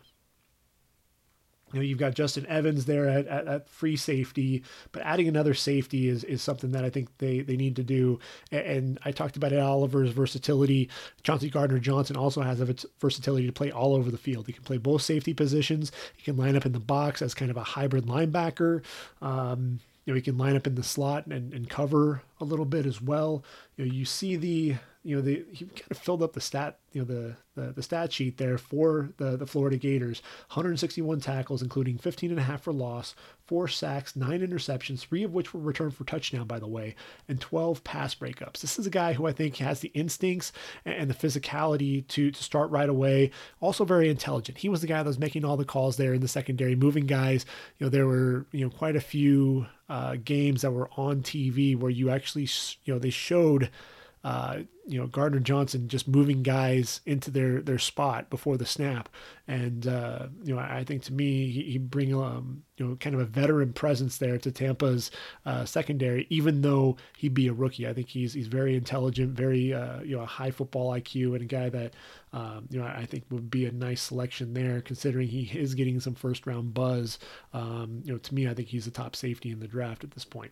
you know, you've got Justin Evans there at, at, at, free safety, but adding another safety is, is something that I think they, they need to do. And, I talked about Ed Oliver's versatility. Chauncey Gardner Johnson also has a versatility to play all over the field. He can play both safety positions. He can line up in the box as kind of a hybrid linebacker. Um, you know, he can line up in the slot and, and cover a little bit as well. You know, you see the you know, the, he kind of filled up the stat, you know, the, the, the stat sheet there for the, the Florida Gators. 161 tackles, including 15 and a half for loss, four sacks, nine interceptions, three of which were returned for touchdown, by the way, and 12 pass breakups. This is a guy who I think has the instincts and the physicality to, to start right away. Also very intelligent. He was the guy that was making all the calls there in the secondary, moving guys. You know, there were, you know, quite a few uh, games that were on TV where you actually, you know, they showed – uh, you know Gardner Johnson just moving guys into their their spot before the snap, and uh, you know I think to me he, he bring um, you know kind of a veteran presence there to Tampa's uh, secondary, even though he'd be a rookie. I think he's he's very intelligent, very uh, you know a high football IQ, and a guy that um, you know I think would be a nice selection there, considering he is getting some first round buzz. Um, you know to me I think he's the top safety in the draft at this point.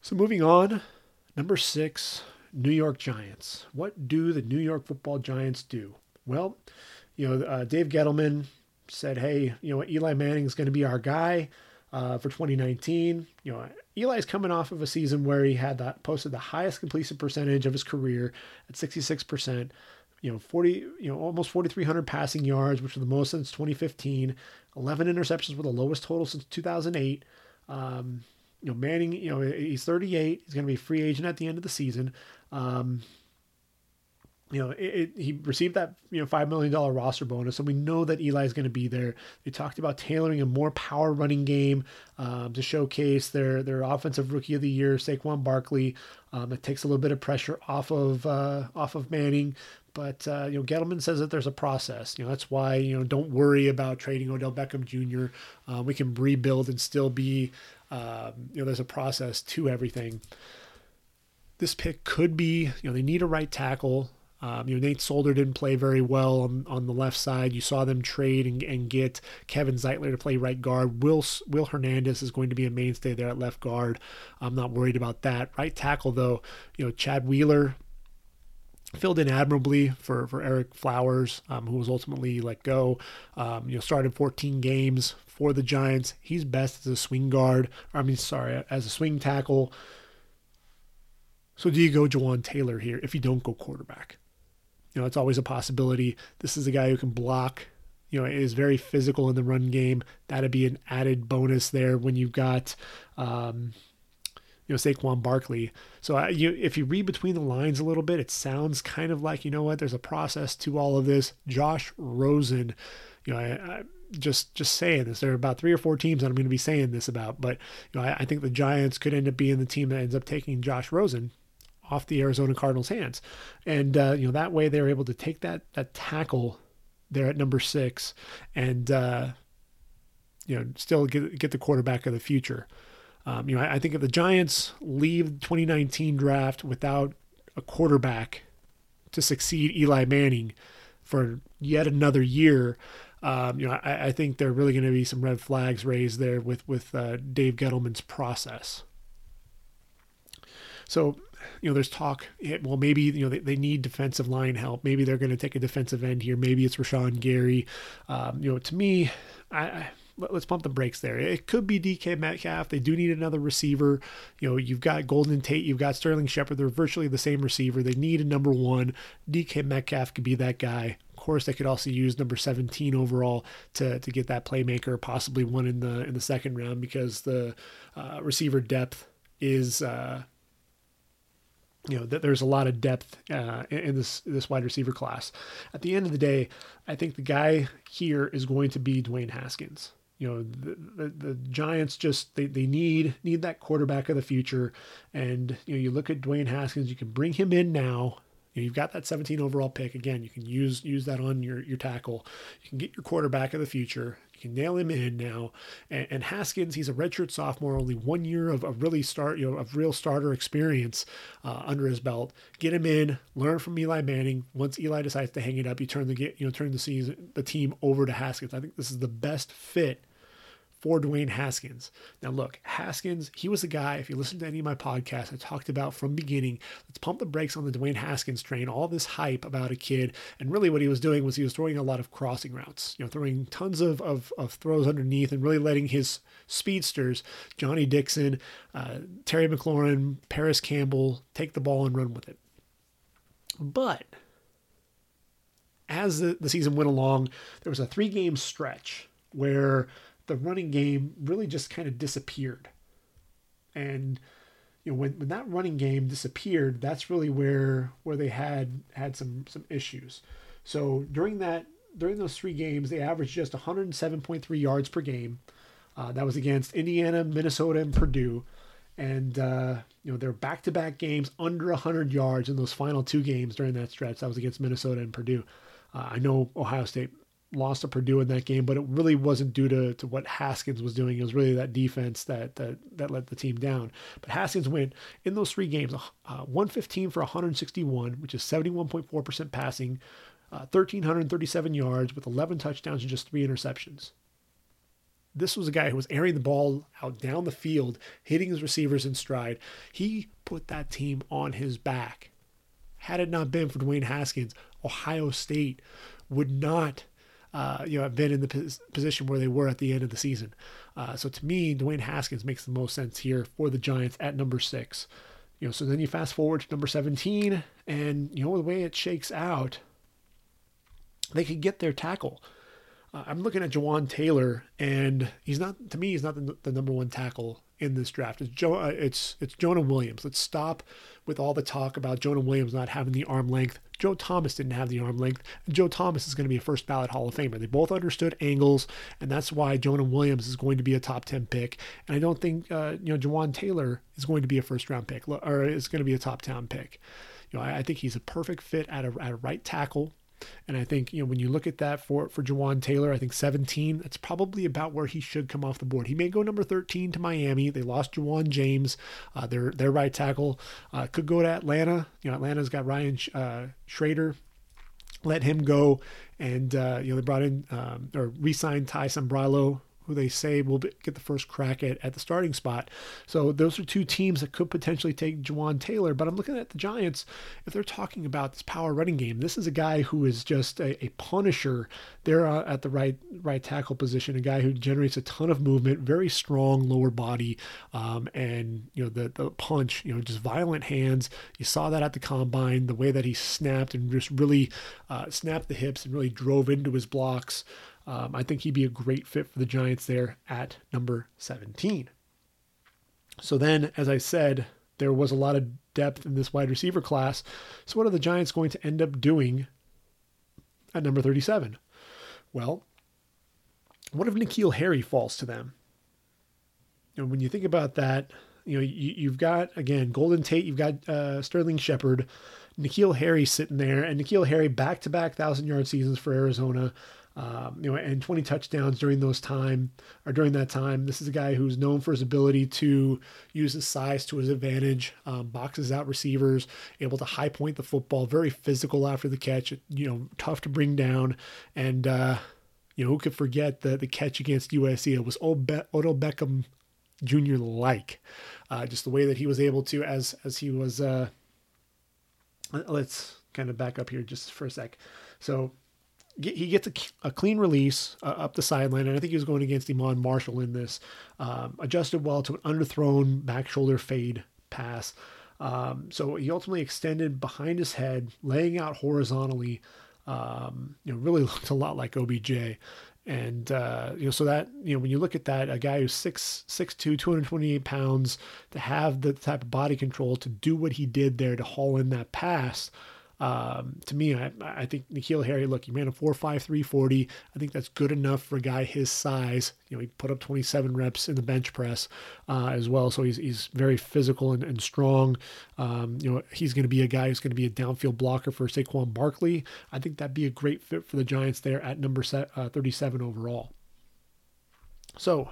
So moving on Number six, New York Giants. What do the New York football Giants do? Well, you know, uh, Dave Gettleman said, hey, you know, Eli Manning is going to be our guy uh, for 2019. You know, Eli's coming off of a season where he had that posted the highest completion percentage of his career at 66%. You know, 40, you know, almost 4,300 passing yards, which are the most since 2015. 11 interceptions were the lowest total since 2008. Um, you know, Manning, you know, he's 38. He's going to be a free agent at the end of the season. Um, you know, it, it, he received that you know five million dollar roster bonus, and we know that Eli is going to be there. They talked about tailoring a more power running game um, to showcase their their offensive rookie of the year, Saquon Barkley. Um, it takes a little bit of pressure off of uh, off of Manning, but uh, you know Gettleman says that there's a process. You know that's why you know don't worry about trading Odell Beckham Jr. Uh, we can rebuild and still be um, you know there's a process to everything. This pick could be you know they need a right tackle. Um, you know, Nate Solder didn't play very well on, on the left side. You saw them trade and, and get Kevin Zeitler to play right guard. Will Will Hernandez is going to be a mainstay there at left guard. I'm not worried about that. Right tackle though, you know, Chad Wheeler filled in admirably for for Ereck Flowers, um, who was ultimately let go. Um, you know, started 14 games for the Giants. He's best as a swing guard. I mean, sorry, as a swing tackle. So do you go Jawaan Taylor here if you don't go quarterback? You know, it's always a possibility. This is a guy who can block. You know, is very physical in the run game. That'd be an added bonus there when you've got, um, you know, Saquon Barkley. So uh, you, if you read between the lines a little bit, it sounds kind of like you know what, there's a process to all of this. Josh Rosen, you know, I, I just just saying this. There are about three or four teams that I'm going to be saying this about, but you know, I, I think the Giants could end up being the team that ends up taking Josh Rosen off the Arizona Cardinals' hands, and uh, you know that way they're able to take that that tackle there at number six, and uh, you know still get get the quarterback of the future. Um, you know I, I think if the Giants leave the 2019 draft without a quarterback to succeed Eli Manning for yet another year. Um, you know, I, I, think there are really going to be some red flags raised there with with uh, Dave Gettleman's process. So you know, there's talk, well, maybe, you know, they, they need defensive line help. Maybe they're going to take a defensive end here. Maybe it's Rashan Gary. Um, you know, to me, I, I let's pump the brakes there. It could be DK Metcalf. They do need another receiver. You know, you've got Golden Tate, you've got Sterling Shepard. They're virtually the same receiver. They need a number one. DK Metcalf could be that guy. Of course, they could also use number 17 overall to, to get that playmaker, possibly one in the in the second round because the uh, receiver depth is uh, you know that there's a lot of depth uh, in this this wide receiver class. At the end of the day, I think the guy here is going to be Dwayne Haskins. You know the, the, the Giants just they, they need need that quarterback of the future, and you know you look at Dwayne Haskins, you can bring him in now you have got that 17 overall pick. Again, you can use use that on your, your tackle. You can get your quarterback of the future. You can nail him in now. And, and Haskins, he's a redshirt sophomore, only one year of, of really start, you know, of real starter experience uh, under his belt. Get him in, learn from Eli Manning. Once Eli decides to hang it up, you turn the you know, turn the season, the team over to Haskins. I think this is the best fit for Dwayne Haskins. Now, look, Haskins, he was a guy, if you listen to any of my podcasts, I talked about from beginning, let's pump the brakes on the Dwayne Haskins train, all this hype about a kid. And really what he was doing was he was throwing a lot of crossing routes, you know, throwing tons of, of, of throws underneath and really letting his speedsters, Johnny Dixon, uh, Terry McLaurin, Parris Campbell, take the ball and run with it. But as the, the season went along, there was a three game stretch where the running game really just kind of disappeared. And you know, when, when that running game disappeared, that's really where where they had had some some issues. So during that during those three games, they averaged just 107.3 yards per game. Uh, that was against Indiana, Minnesota, and Purdue. And uh, you know, they're back-to-back games under 100 yards in those final two games during that stretch. That was against Minnesota and Purdue. Uh, I know Ohio State lost to Purdue in that game, but it really wasn't due to, to what Haskins was doing. It was really that defense that that that let the team down. But Haskins went in those three games, uh, 115 for 161, which is 71.4% passing, uh, 1,337 yards with 11 touchdowns and just three interceptions. This was a guy who was airing the ball out down the field, hitting his receivers in stride. He put that team on his back. Had it not been for Dwayne Haskins, Ohio State would not uh, you know, have been in the pos- position where they were at the end of the season. Uh, so to me, Dwayne Haskins makes the most sense here for the Giants at number six. You know, so then you fast forward to number 17, and you know the way it shakes out, they could get their tackle. Uh, I'm looking at Jawaan Taylor, and he's not to me. He's not the, the number one tackle in this draft. It's Joe. Uh, it's it's Jonah Williams. Let's stop with all the talk about Jonah Williams not having the arm length. Joe Thomas didn't have the arm length. Joe Thomas is going to be a first ballot Hall of Famer. They both understood angles, and that's why Jonah Williams is going to be a top ten pick. And I don't think uh, you know Jawaan Taylor is going to be a first round pick or is going to be a top ten pick. You know, I, I think he's a perfect fit at a, at a right tackle. And I think, you know, when you look at that for, for Jawaan Taylor, I think 17, that's probably about where he should come off the board. He may go number 13 to Miami. They lost Ja'Wuan James, uh, their, their right tackle. Uh, could go to Atlanta. You know, Atlanta's got Ryan uh, Schraeder. Let him go. And, uh, you know, they brought in um, or re signed Ty Sambrailo who they say will get the first crack at, at the starting spot. So those are two teams that could potentially take Jawaan Taylor. But I'm looking at the Giants. If they're talking about this power running game, this is a guy who is just a, a punisher there uh, at the right right tackle position. A guy who generates a ton of movement, very strong lower body, um, and you know the the punch. You know just violent hands. You saw that at the combine. The way that he snapped and just really uh, snapped the hips and really drove into his blocks. Um, I think he'd be a great fit for the Giants there at number 17. So then, as I said, there was a lot of depth in this wide receiver class. So what are the Giants going to end up doing at number 37? Well, what if N'Keal Harry falls to them? And when you think about that, you know, you, have got, again, Golden Tate, you've got uh, Sterling Shepard, N'Keal Harry sitting there, and N'Keal Harry back to back thousand yard seasons for Arizona um, you know, and 20 touchdowns during those time or during that time. This is a guy who's known for his ability to use his size to his advantage, um, boxes out receivers, able to high point the football, very physical after the catch, you know, tough to bring down, and uh, you know who could forget the the catch against USC? It was Odell Beckham Jr. like, uh, just the way that he was able to as as he was. Uh, let's kind of back up here just for a sec. So he gets a, a clean release uh, up the sideline, and I think he was going against Iman Marshall in this. Um, adjusted well to an underthrown back shoulder fade pass. Um, so he ultimately extended behind his head, laying out horizontally. Um, you know, really looked a lot like OBJ. And uh, you know, so that you know, when you look at that, a guy who's six six two, 228 pounds, to have the type of body control to do what he did there to haul in that pass, um, to me, I, I think N'Keal Harry, look, he ran a 4.5, 340. I think that's good enough for a guy his size. You know, he put up 27 reps in the bench press uh, as well. So he's, he's very physical and, and strong. Um, you know, he's going to be a guy who's going to be a downfield blocker for Saquon Barkley. I think that'd be a great fit for the Giants there at number set, uh, 37 overall. So,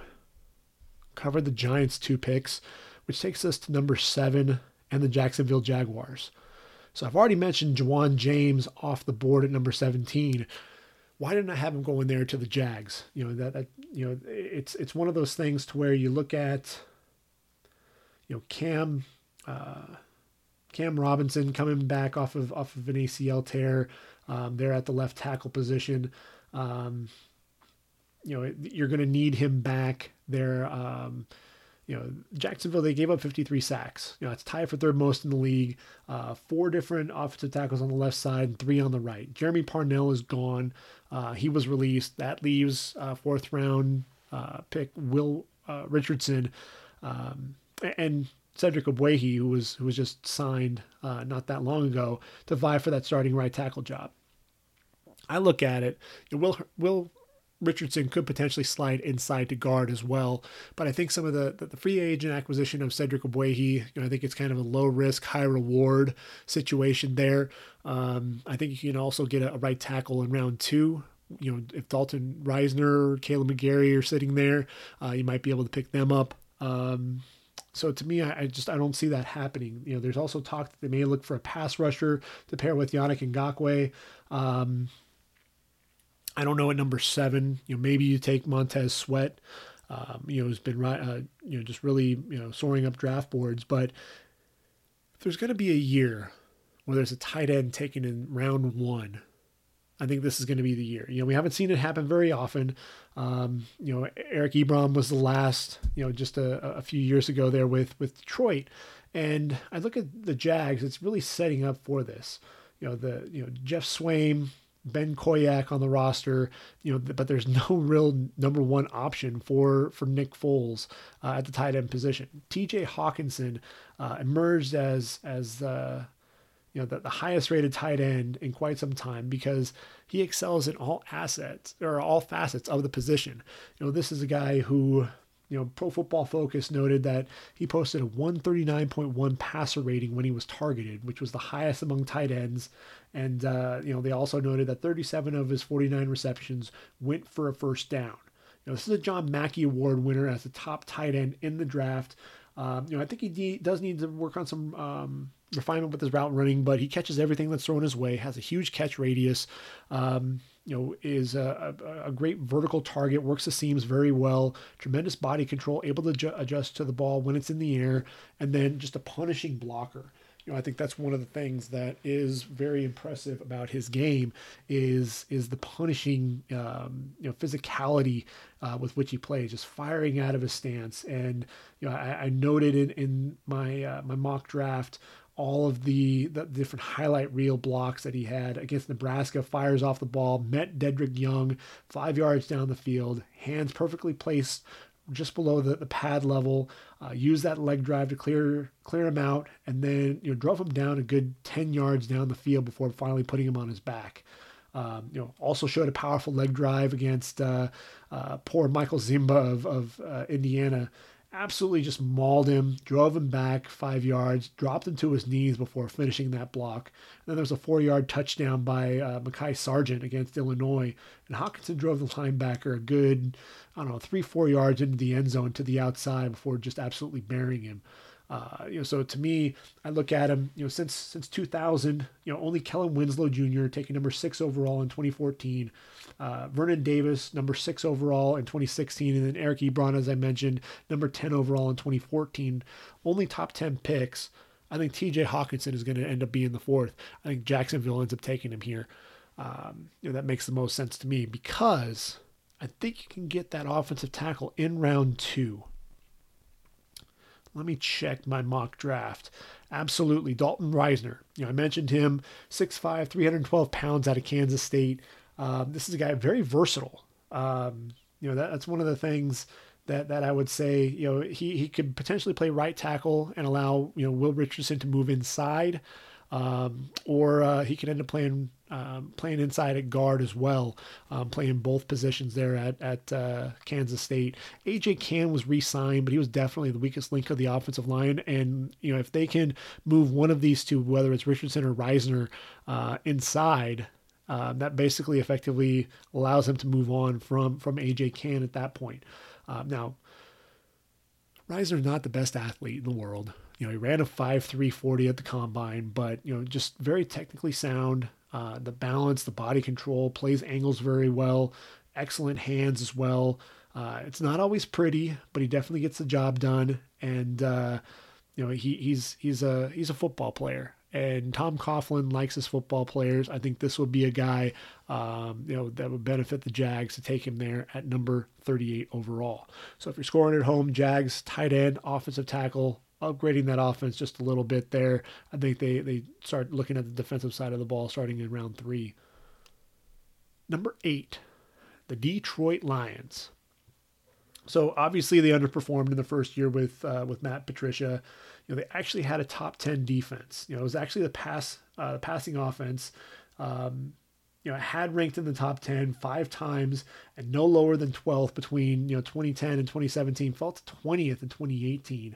covered the Giants' two picks, which takes us to number seven and the Jacksonville Jaguars. So I've already mentioned Ja'Wuan James off the board at number 17. Why didn't I have him going there to the Jags? You know that, that you know it's it's one of those things to where you look at you know Cam uh, Cam Robinson coming back off of off of an ACL tear. Um, they're at the left tackle position. Um, you know you're going to need him back there. Um, you know, Jacksonville, they gave up 53 sacks. You know, it's tied for third most in the league. Uh, four different offensive tackles on the left side and three on the right. Jeremy Parnell is gone. Uh, he was released. That leaves uh, fourth round uh, pick Will uh, Richardson um, and Cedric Ogbuehi, who was who was just signed uh, not that long ago to vie for that starting right tackle job. I look at it. Will Will Richardson could potentially slide inside to guard as well. But I think some of the, the, free agent acquisition of Cedric Ogbuehi, you know, I think it's kind of a low risk, high reward situation there. Um, I think you can also get a, a, right tackle in round two. You know, if Dalton Risner, Kaleb McGary are sitting there, uh, you might be able to pick them up. Um, so to me, I, I, just I don't see that happening. You know, there's also talk that they may look for a pass rusher to pair with Yannick Ngakoue. Um, I don't know at number seven. You know, maybe you take Montez Sweat. Um, you know, who's been uh, you know just really you know soaring up draft boards. But if there's going to be a year where there's a tight end taken in round one, I think this is going to be the year. You know, we haven't seen it happen very often. Um, you know, Eric Ebron was the last, you know, just a, a few years ago there with with Detroit, and I look at the Jags. It's really setting up for this. You know, the you know Geoff Swaim, Ben Koyack on the roster, you know, but there's no real number one option for for Nick Foles uh, at the tight end position. T.J. Hockenson uh, emerged as as uh, you know the, the highest rated tight end in quite some time because he excels in all assets or all facets of the position. You know, this is a guy who you know, Pro Football Focus noted that he posted a 139.1 passer rating when he was targeted, which was the highest among tight ends. And, uh, you know, they also noted that 37 of his 49 receptions went for a first down. You know, this is a John Mackey Award winner as the top tight end in the draft. Um, you know, I think he de- does need to work on some um, refinement with his route running, but he catches everything that's thrown his way, has a huge catch radius. Um, you know, is a, a, a, great vertical target, works the seams very well, tremendous body control, able to ju- adjust to the ball when it's in the air, and then just a punishing blocker. You know, I think that's one of the things that is very impressive about his game is is the punishing, um, you know, physicality uh, with which he plays, just firing out of his stance. And you know, I, I noted in in my uh, my mock draft all of the, the different highlight reel blocks that he had against Nebraska. Fires off the ball, met Dedrick Young five yards down the field, hands perfectly placed just below the, the pad level. Uh, used that leg drive to clear clear him out, and then you know drove him down a good ten yards down the field before finally putting him on his back. Um, you know, also showed a powerful leg drive against uh, uh, poor Michael Zimba of, of uh, Indiana absolutely just mauled him, drove him back five yards, dropped him to his knees before finishing that block. And then there was a four yard touchdown by uh, Mekhi Sargent against Illinois. And Hockenson drove the linebacker a good, I don't know, three, four yards into the end zone to the outside before just absolutely burying him. Uh, you know, so to me, I look at him. You know, since since 2000, you know, only Kellen Winslow Jr. taking number six overall in 2014, uh, Vernon Davis number six overall in 2016, and then Eric Ebron, as I mentioned, number 10 overall in 2014. Only top 10 picks. I think T.J. Hockenson is going to end up being the fourth. I think Jacksonville ends up taking him here. Um, you know, that makes the most sense to me because I think you can get that offensive tackle in round two. Let me check my mock draft. Absolutely. Dalton Risner. You know, I mentioned him, 6'5, 312 pounds out of Kansas State. Um, this is a guy very versatile. Um, you know, that, that's one of the things that, that I would say, you know, he, he could potentially play right tackle and allow, you know, Will Richardson to move inside. Um, or uh, he could end up playing um, playing inside at guard as well, um, playing both positions there at at uh, Kansas State. AJ Cann was re-signed, but he was definitely the weakest link of the offensive line. And you know, if they can move one of these two, whether it's Richardson or Risner, uh, inside. Uh, that basically effectively allows him to move on from from AJ Cann at that point. Uh, now, Risner's not the best athlete in the world. You know, he ran a 5.340 at the combine, but you know, just very technically sound. Uh, the balance, the body control, plays angles very well, excellent hands as well. Uh, it's not always pretty, but he definitely gets the job done. And uh, you know he, he's he's a he's a football player, and Tom Coughlin likes his football players. I think this would be a guy um, you know that would benefit the Jags to take him there at number 38 overall. So if you're scoring at home, Jags tight end, offensive tackle, upgrading that offense just a little bit there. I think they, they start looking at the defensive side of the ball starting in round three. Number eight, the Detroit Lions. So obviously they underperformed in the first year with uh, with Matt Patricia. You know they actually had a top ten defense. You know it was actually the pass uh, the passing offense. Um, you know had ranked in the top 10 five times and no lower than 12th between you know 2010 and 2017 fell to 20th in 2018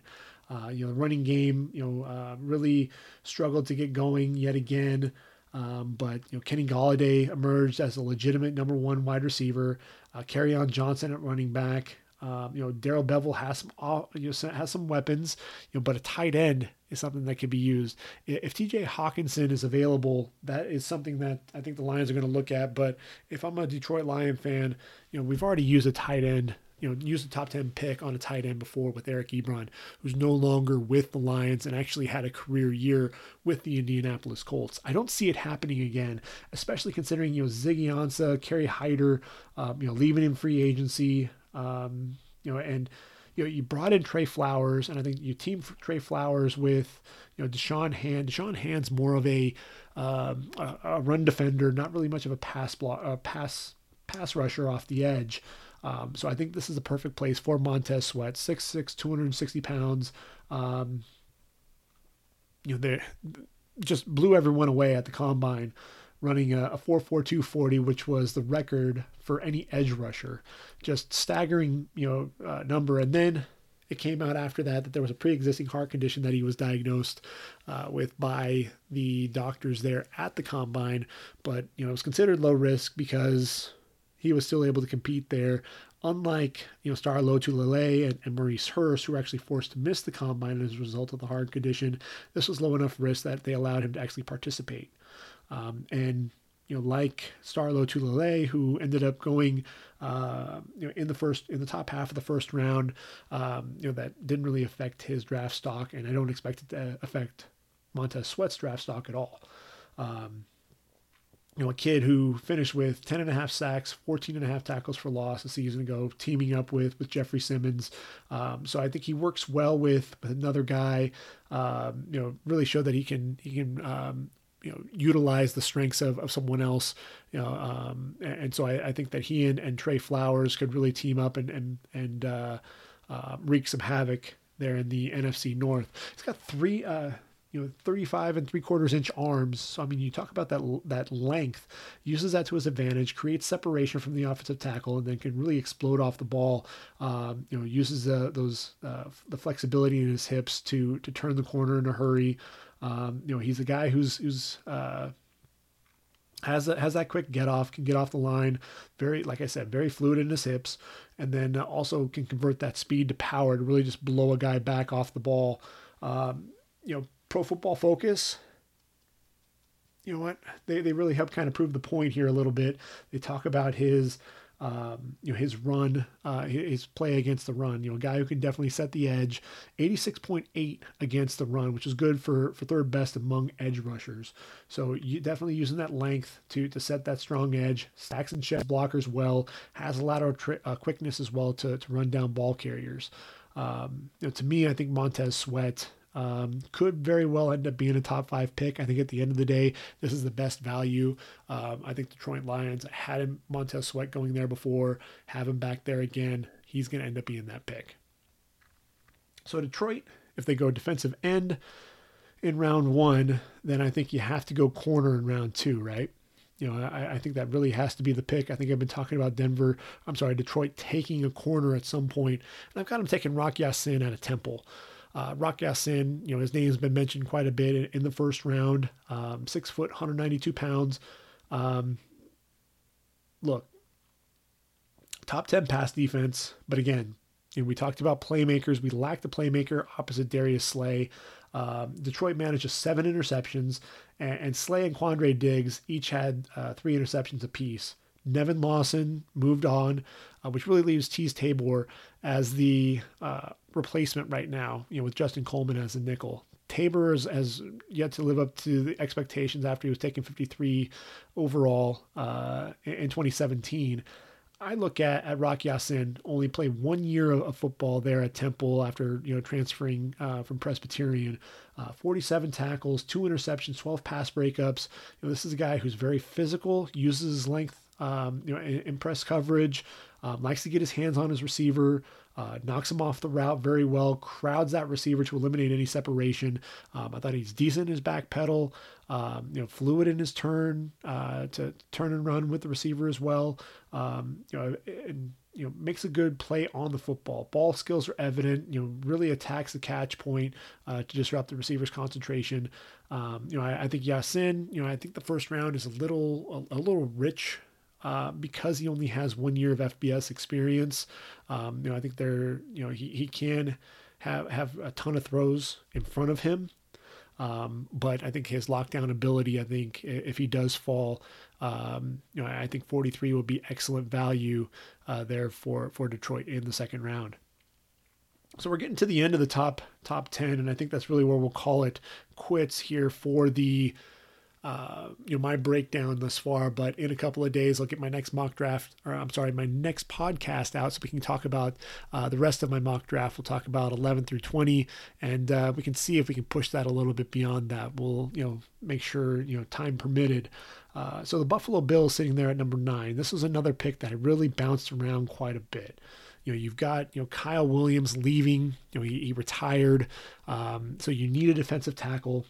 uh, you know, the running game, you know, uh, really struggled to get going yet again. Um, but you know, Kenny Golladay emerged as a legitimate number one wide receiver. Uh, on Johnson at running back. Um, you know, Darrell Bevell has some you know, has some weapons. You know, but a tight end is something that could be used. If T.J. Hockenson is available, that is something that I think the Lions are going to look at. But if I'm a Detroit Lion fan, you know, we've already used a tight end you know, used the top 10 pick on a tight end before with Eric Ebron, who's no longer with the Lions and actually had a career year with the Indianapolis Colts. I don't see it happening again, especially considering, you know, Ziggy Ansah, Kerry Hyder, um, you know, leaving in free agency, um, you know, and, you know, you brought in Trey Flowers, and I think you team Trey Flowers with, you know, Da'Shawn Hand. Da'Shawn Hand's more of a, um, a, a, run defender, not really much of a pass block, a pass pass rusher off the edge. Um, so I think this is a perfect place for Montez Sweat, 6'6", 260 pounds. Um, you know, they just blew everyone away at the combine, running a, a 4.4240, which was the record for any edge rusher. Just staggering, you know, uh, number. And then it came out after that that there was a pre-existing heart condition that he was diagnosed uh, with by the doctors there at the combine. But you know, it was considered low risk because he was still able to compete there. Unlike you know Star Lotulelei and, and Maurice Hurst, who were actually forced to miss the combine as a result of the hard condition, this was low enough risk that they allowed him to actually participate. Um, and you know, like Star Lotulelei, who ended up going, uh, you know, in the first, in the top half of the first round, um, you know, that didn't really affect his draft stock, and I don't expect it to affect Montez Sweat's draft stock at all. Um, you know, a kid who finished with 10 and a half sacks, 14 and a half tackles for loss a season ago, teaming up with, with Jeffery Simmons. Um, so I think he works well with, another guy, um, you know, really show that he can, he can, um, you know, utilize the strengths of, of someone else, you know, um, and, and, so I, I, think that he and, and Trey Flowers could really team up and, and, and, uh, uh, wreak some havoc there in the NFC North. He's got three, uh, you know 35 and three quarters inch arms so i mean you talk about that that length uses that to his advantage creates separation from the offensive tackle and then can really explode off the ball um, you know uses uh, those uh, the flexibility in his hips to to turn the corner in a hurry um, you know he's a guy who's who's uh, has a, has that quick get off, can get off the line, very like I said, very fluid in his hips, and then also can convert that speed to power to really just blow a guy back off the ball. Um, you know, Pro Football Focus, you know what? They, they really help kind of prove the point here a little bit. They talk about his, um, you know, his run, uh, his play against the run. You know, a guy who can definitely set the edge. 86.8 against the run, which is good for, for third best among edge rushers. So you definitely using that length to to set that strong edge. Stacks and sheds blockers well. Has a lateral tri- uh, quickness as well to to run down ball carriers. Um, you know, to me, I think Montez Sweat um, could very well end up being a top five pick. I think at the end of the day, this is the best value. Um, I think Detroit Lions had him, Montez Sweat going there before, have him back there again. He's going to end up being that pick. So Detroit, if they go defensive end in round one, then I think you have to go corner in round two, right? You know, I, I, think that really has to be the pick. I think I've been talking about Denver, I'm sorry, Detroit taking a corner at some point, and I've got them taking Rock Ya-Sin out of Temple. Uh, Rock Ya-Sin, you know, his name's been mentioned quite a bit in, in the first round. Um, six foot, 192 pounds. Um, look, top 10 pass defense, but again, you know, we talked about playmakers. We lacked a playmaker opposite Darius Slay. Um, Detroit managed just seven interceptions, and, and, Slay and Quandre Diggs each had uh, three interceptions apiece. Nevin Lawson moved on, uh, which really leaves Teez Tabor as the uh, replacement right now, you know, with Justin Coleman as a nickel. Tabor has, has, yet to live up to the expectations after he was taken 53 overall uh, in 2017. I look at, at Rock Ya-Sin, only played one year of, of, football there at Temple after you know transferring uh, from Presbyterian. Uh, 47 tackles, two interceptions, 12 pass breakups. You know, this is a guy who's very physical, uses his length um, you know, in, in press coverage, um, likes to get his hands on his receiver, uh, knocks him off the route very well, crowds that receiver to eliminate any separation. Um, I thought he's decent in his back pedal, um, you know, fluid in his turn uh, to turn and run with the receiver as well. Um, you know, and, you know, makes a good play on the football. Ball skills are evident. You know, really attacks the catch point uh, to disrupt the receiver's concentration. Um, you know, I, I, think Ya-Sin. You know, I think the first round is a little a, a little rich uh, because he only has one year of FBS experience. Um, you know, I think there, you know, he, he can have have a ton of throws in front of him. Um, but I think his lockdown ability, I think if he does fall, um, you know, I think 43 would be excellent value uh, there for, for Detroit in the second round. So we're getting to the end of the top top 10, and I think that's really where we'll call it quits here for the uh, you know my breakdown thus far. But in a couple of days, I'll get my next mock draft, or I'm sorry, my next podcast out, so we can talk about uh, the rest of my mock draft. We'll talk about 11 through 20, and uh, we can see if we can push that a little bit beyond that. We'll you know make sure you know time permitted. Uh, so the Buffalo Bills sitting there at number nine. This was another pick that really bounced around quite a bit. You know, you've got you know Kyle Williams leaving. You know, he, he retired, um, so you need a defensive tackle.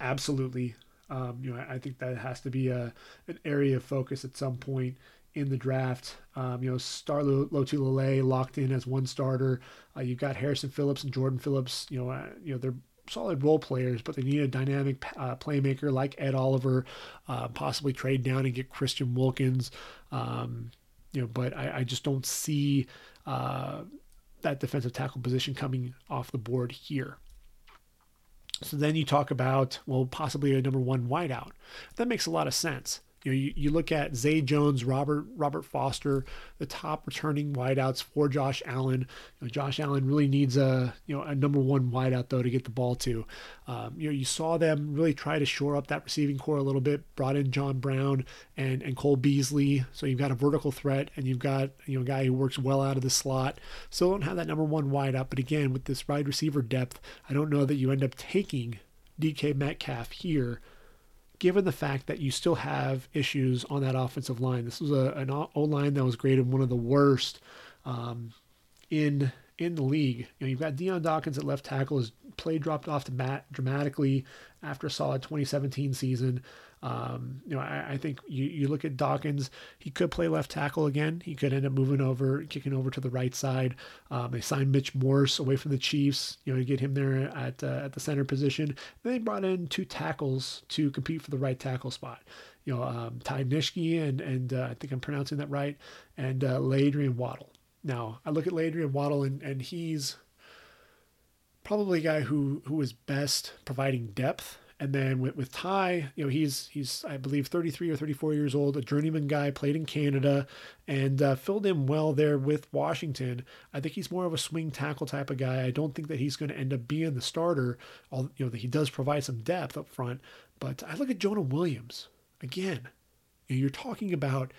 Absolutely. Um, you know, I, think that has to be a an area of focus at some point in the draft. Um, you know, Star Lotulelei locked in as one starter. Uh, you've got Harrison Phillips and Jordan Phillips. You know, uh, you know they're solid role players, but they need a dynamic uh, playmaker like Ed Oliver. Uh, possibly trade down and get Christian Wilkins. Um, you know, but I, I just don't see uh, that defensive tackle position coming off the board here. So then you talk about, well, possibly a number one wideout. That makes a lot of sense. You know, you, you look at Zay Jones, Robert Robert Foster, the top returning wideouts for Josh Allen. You know, Josh Allen really needs a you know a number one wideout though to get the ball to. Um, you know, you saw them really try to shore up that receiving corps a little bit. Brought in John Brown and and Cole Beasley, so you've got a vertical threat and you've got you know a guy who works well out of the slot. Still don't have that number one wideout, but again with this wide receiver depth, I don't know that you end up taking DK Metcalf here given the fact that you still have issues on that offensive line. This was a, an O line that was graded one of the worst um, in in the league. You know, you've got Dion Dawkins at left tackle. His play dropped off to Matt dramatically after a solid 2017 season. Um, you know, I, I, think you, you look at Dawkins, he could play left tackle again. He could end up moving over, kicking over to the right side. Um, they signed Mitch Morse away from the Chiefs, you know, to get him there at uh, at the center position. Then they brought in two tackles to compete for the right tackle spot. You know, um, Ty Nsekhe and and uh, I think I'm pronouncing that right, and uh, La'Adrian Waddle. Now I look at La'Adrian Waddle and and he's probably a guy who who is best providing depth and then with, with Ty, you know, he's he's I believe 33 or 34 years old, a journeyman guy, played in Canada, and uh, filled in well there with Washington. I think he's more of a swing tackle type of guy. I don't think that he's going to end up being the starter. All you know, that he does provide some depth up front. But I look at Jonah Williams again. You know, you're talking about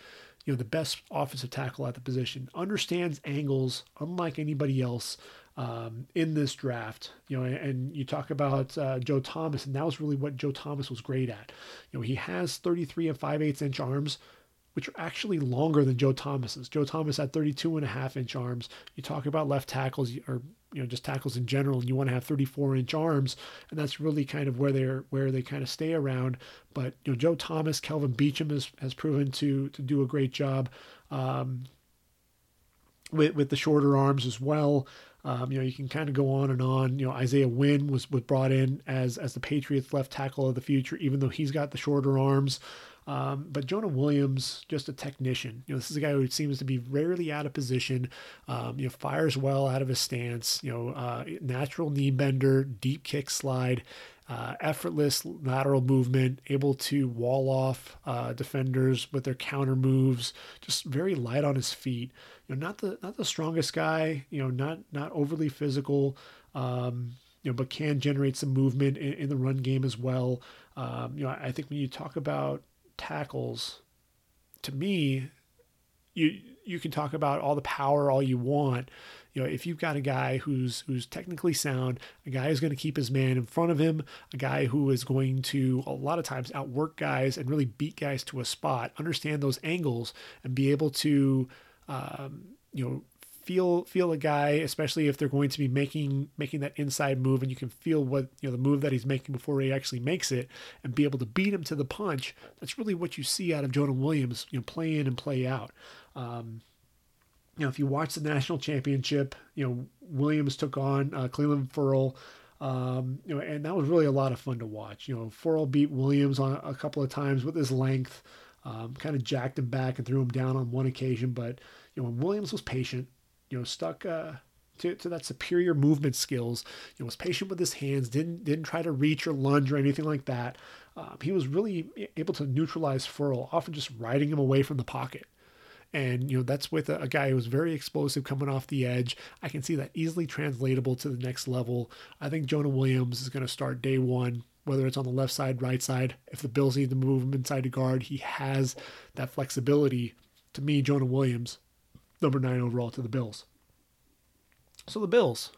you know the best offensive tackle at the position, understands angles unlike anybody else um, in this draft. You know, and you talk about uh, Joe Thomas, and that was really what Joe Thomas was great at. You know, he has 33 and 5 8 inch arms, which are actually longer than Joe Thomas's. Joe Thomas had 32 and a half inch arms. You talk about left tackles or you know just tackles in general, and you want to have 34 inch arms, and that's really kind of where they're where they kind of stay around. But you know, Joe Thomas, Kelvin Beachum has has proven to to do a great job. Um, with, with the shorter arms as well. Um, you know, you can kind of go on and on. You know, Isaiah Wynn was, was brought in as as the Patriots left tackle of the future, even though he's got the shorter arms. Um, but Jonah Williams, just a technician. You know, this is a guy who seems to be rarely out of position. Um, you know, fires well out of his stance. You know, uh, natural knee bender, deep kick slide uh, effortless lateral movement, able to wall off uh, defenders with their counter moves, just very light on his feet. You know, not the not the strongest guy. You know, not not overly physical. Um, you know, but can generate some movement in, in the run game as well. Um, you know, I think when you talk about tackles, to me, you you can talk about all the power all you want, you know, if you've got a guy who's who's technically sound, a guy who's going to keep his man in front of him, a guy who is going to a lot of times outwork guys and really beat guys to a spot, understand those angles, and be able to, um, you know, feel feel a guy, especially if they're going to be making making that inside move, and you can feel what you know the move that he's making before he actually makes it, and be able to beat him to the punch. That's really what you see out of Jonah Williams, you know, play in and play out. Um, you know, if you watch the national championship, you know, Williams took on uh, Clelin Ferrell, um, you know, and that was really a lot of fun to watch. You know, Ferrell beat Williams on a couple of times with his length, um, kind of jacked him back and threw him down on one occasion. But you know, Williams was patient, you know, stuck uh, to, to that superior movement skills. You know, was patient with his hands, didn't didn't try to reach or lunge or anything like that. Um, he was really able to neutralize Ferrell, often just riding him away from the pocket. And, you know, that's with a, a, guy who's very explosive coming off the edge. I can see that easily translatable to the next level. I think Jonah Williams is going to start day one, whether it's on the left side, right side. If the Bills need to move him inside to guard, he has that flexibility. To me, Jonah Williams, number nine overall to the Bills. So the Bills,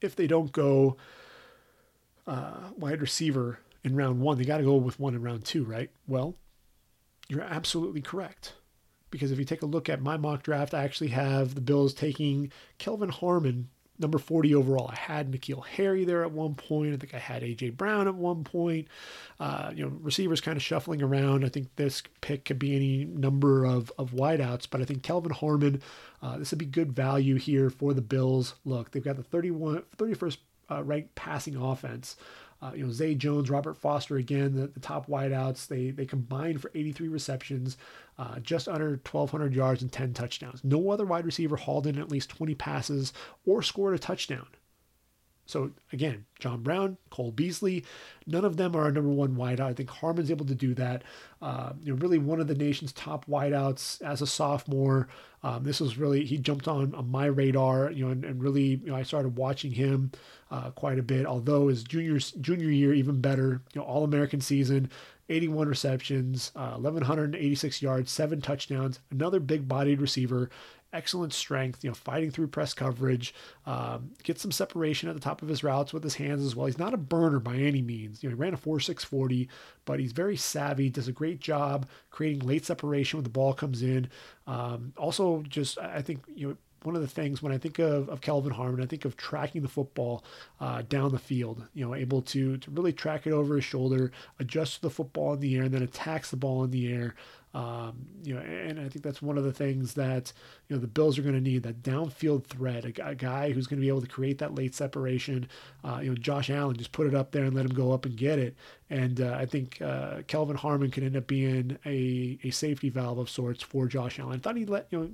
if they don't go uh, wide receiver in round one, they got to go with one in round two, right? Well, you're absolutely correct because if you take a look at my mock draft, I actually have the Bills taking Kelvin Harmon, number 40 overall. I had N'Keal Harry there at one point. I think I had AJ Brown at one point. Uh, you know, receivers kind of shuffling around. I think this pick could be any number of, of wideouts, but I think Kelvin Harmon, uh, this would be good value here for the Bills. Look, they've got the 31, 31st uh, ranked passing offense. Uh, you know, Zay Jones, Robert Foster, again, the, the top wideouts. They they combined for 83 receptions, uh, just under 1,200 yards and 10 touchdowns. No other wide receiver hauled in at least 20 passes or scored a touchdown. So again, John Brown, Cole Beasley, none of them are a number one wideout. I think Harmon's able to do that. Uh, you know, really one of the nation's top wideouts as a sophomore. Um, this was really he jumped on, on my radar. You know, and, and really, you know, I started watching him uh, quite a bit. Although his junior junior year even better. You know, All American season. 81 receptions, uh, 1,186 yards, seven touchdowns. Another big bodied receiver excellent strength, you know, fighting through press coverage, um, gets some separation at the top of his routes with his hands as well. He's not a burner by any means. You know, he ran a 4.640, but he's very savvy, does a great job creating late separation when the ball comes in. Um, also, just I think you know one of the things when I think of, of Kelvin Harmon, I think of tracking the football uh, down the field, you know, able to to really track it over his shoulder, adjust to the football in the air, and then attacks the ball in the air. Um, you know, and I think that's one of the things that you know the Bills are going to need that downfield threat, a, a guy who's going to be able to create that late separation. Uh, you know, Josh Allen just put it up there and let him go up and get it, and uh, I think uh, Kelvin Harmon can end up being a, a safety valve of sorts for Josh Allen. I thought he let you know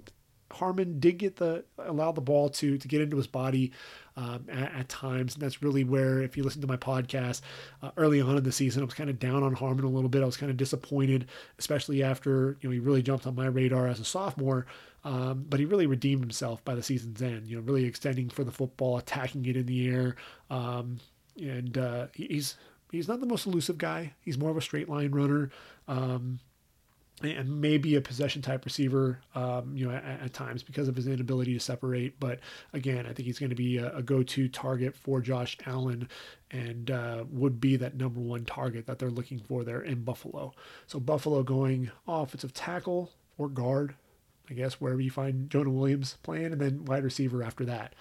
Harmon did get the allow the ball to to get into his body um, at, at, times, and that's really where, if you listen to my podcast uh, early on in the season, I was kind of down on Harmon a little bit. I was kind of disappointed, especially after you know he really jumped on my radar as a sophomore. Um, but he really redeemed himself by the season's end. You know, really extending for the football, attacking it in the air, um, and uh, he's he's not the most elusive guy. He's more of a straight line runner. Um, and maybe a possession type receiver, um, you know, at, at, times because of his inability to separate. But again, I think he's going to be a, a go-to target for Josh Allen, and uh, would be that number one target that they're looking for there in Buffalo. So Buffalo going offensive tackle or guard, I guess wherever you find Jonah Williams playing, and then wide receiver after that.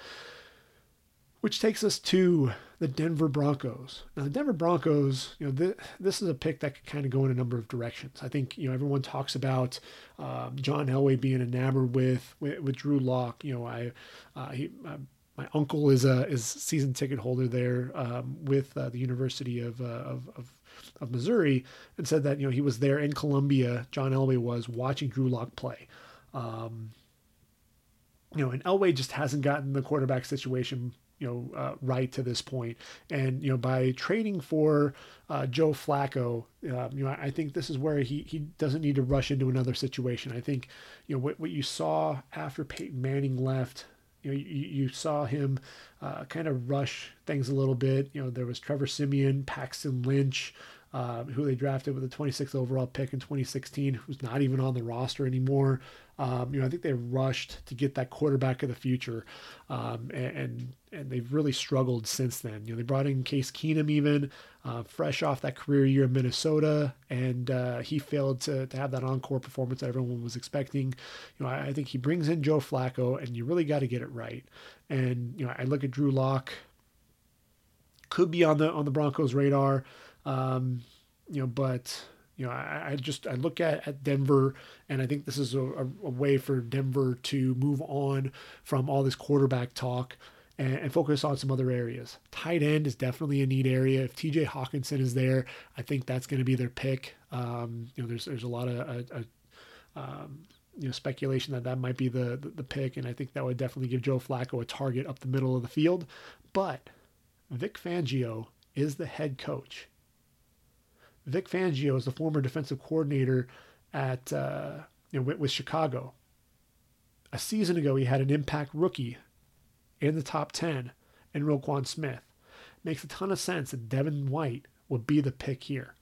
Which takes us to the Denver Broncos. Now, the Denver Broncos, you know, th- this is a pick that could kind of go in a number of directions. I think, you know, everyone talks about um, John Elway being enamored with, with, with Drew Lock. You know, I, uh, he, uh, my uncle is a is season ticket holder there um, with uh, the University of, uh, of, of, of Missouri, and said that you know he was there in Columbia. John Elway was watching Drew Lock play. Um, you know, and Elway just hasn't gotten the quarterback situation you know uh, right to this point. And you know by trading for uh, Joe Flacco, uh, you know I think this is where he he doesn't need to rush into another situation. I think you know what what you saw after Peyton Manning left. You know, you, you saw him uh, kind of rush things a little bit. You know, there was Trevor Siemian, Paxton Lynch, uh, who they drafted with the 26th overall pick in 2016, who's not even on the roster anymore. Um, you know, I think they rushed to get that quarterback of the future, um, and, and, they've really struggled since then. You know, they brought in Case Keenum even uh, fresh off that career year in Minnesota, and uh, he failed to, to have that encore performance that everyone was expecting. You know, I, I think he brings in Joe Flacco, and you really got to get it right. And you know, I look at Drew Lock, could be on the on the Broncos' radar, um, you know, but you know, I, I, just I look at, at Denver, and I think this is a, a, a, way for Denver to move on from all this quarterback talk and, and, focus on some other areas. Tight end is definitely a neat area. If T.J. Hockenson is there, I think that's going to be their pick. Um, you know, there's there's a lot of uh, um, you know speculation that that might be the, the, the pick, and I think that would definitely give Joe Flacco a target up the middle of the field. But Vic Fangio is the head coach. Vic Fangio is the former defensive coordinator at uh, you know, with, Chicago. A season ago, he had an impact rookie in the top ten in Roquan Smith. Makes a ton of sense that Devin White would be the pick here.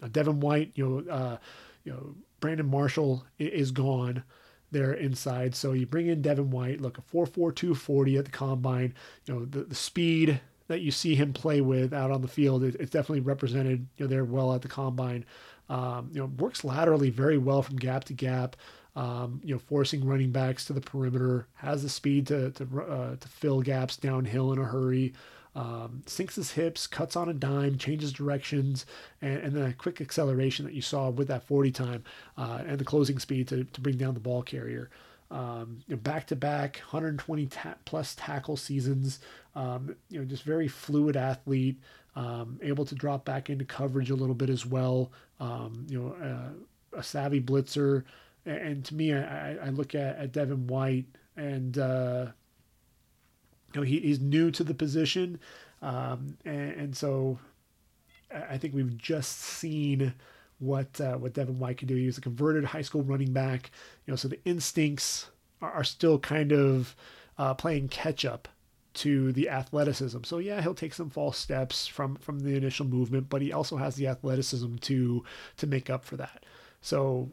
Now, Devin White, you know, uh, you know, Brandon Marshall is gone there inside. So you bring in Devin White, look, a 4.4240 at the combine. You know, the, the speed that you see him play with out on the field, it, it's definitely represented, you know, there well at the combine. Um, you know, works laterally very well from gap to gap. Um, you know, forcing running backs to the perimeter, has the speed to to, uh, to fill gaps downhill in a hurry um, sinks his hips, cuts on a dime, changes directions, and, and then a quick acceleration that you saw with that 40 time uh, and the closing speed to, to bring down the ball carrier. Um, back to back 120 ta- plus tackle seasons. Um, you know, just very fluid athlete, um, able to drop back into coverage a little bit as well. Um, you know, uh, a savvy blitzer. And, and to me, I, I, look at, at Devin White and uh, you know, he, he's new to the position, um, and, and, so I think we've just seen what uh, what Devin White can do. He was a converted high school running back, you know, so the instincts are, are still kind of uh, playing catch up to the athleticism. So yeah, he'll take some false steps from from the initial movement, but he also has the athleticism to to make up for that. So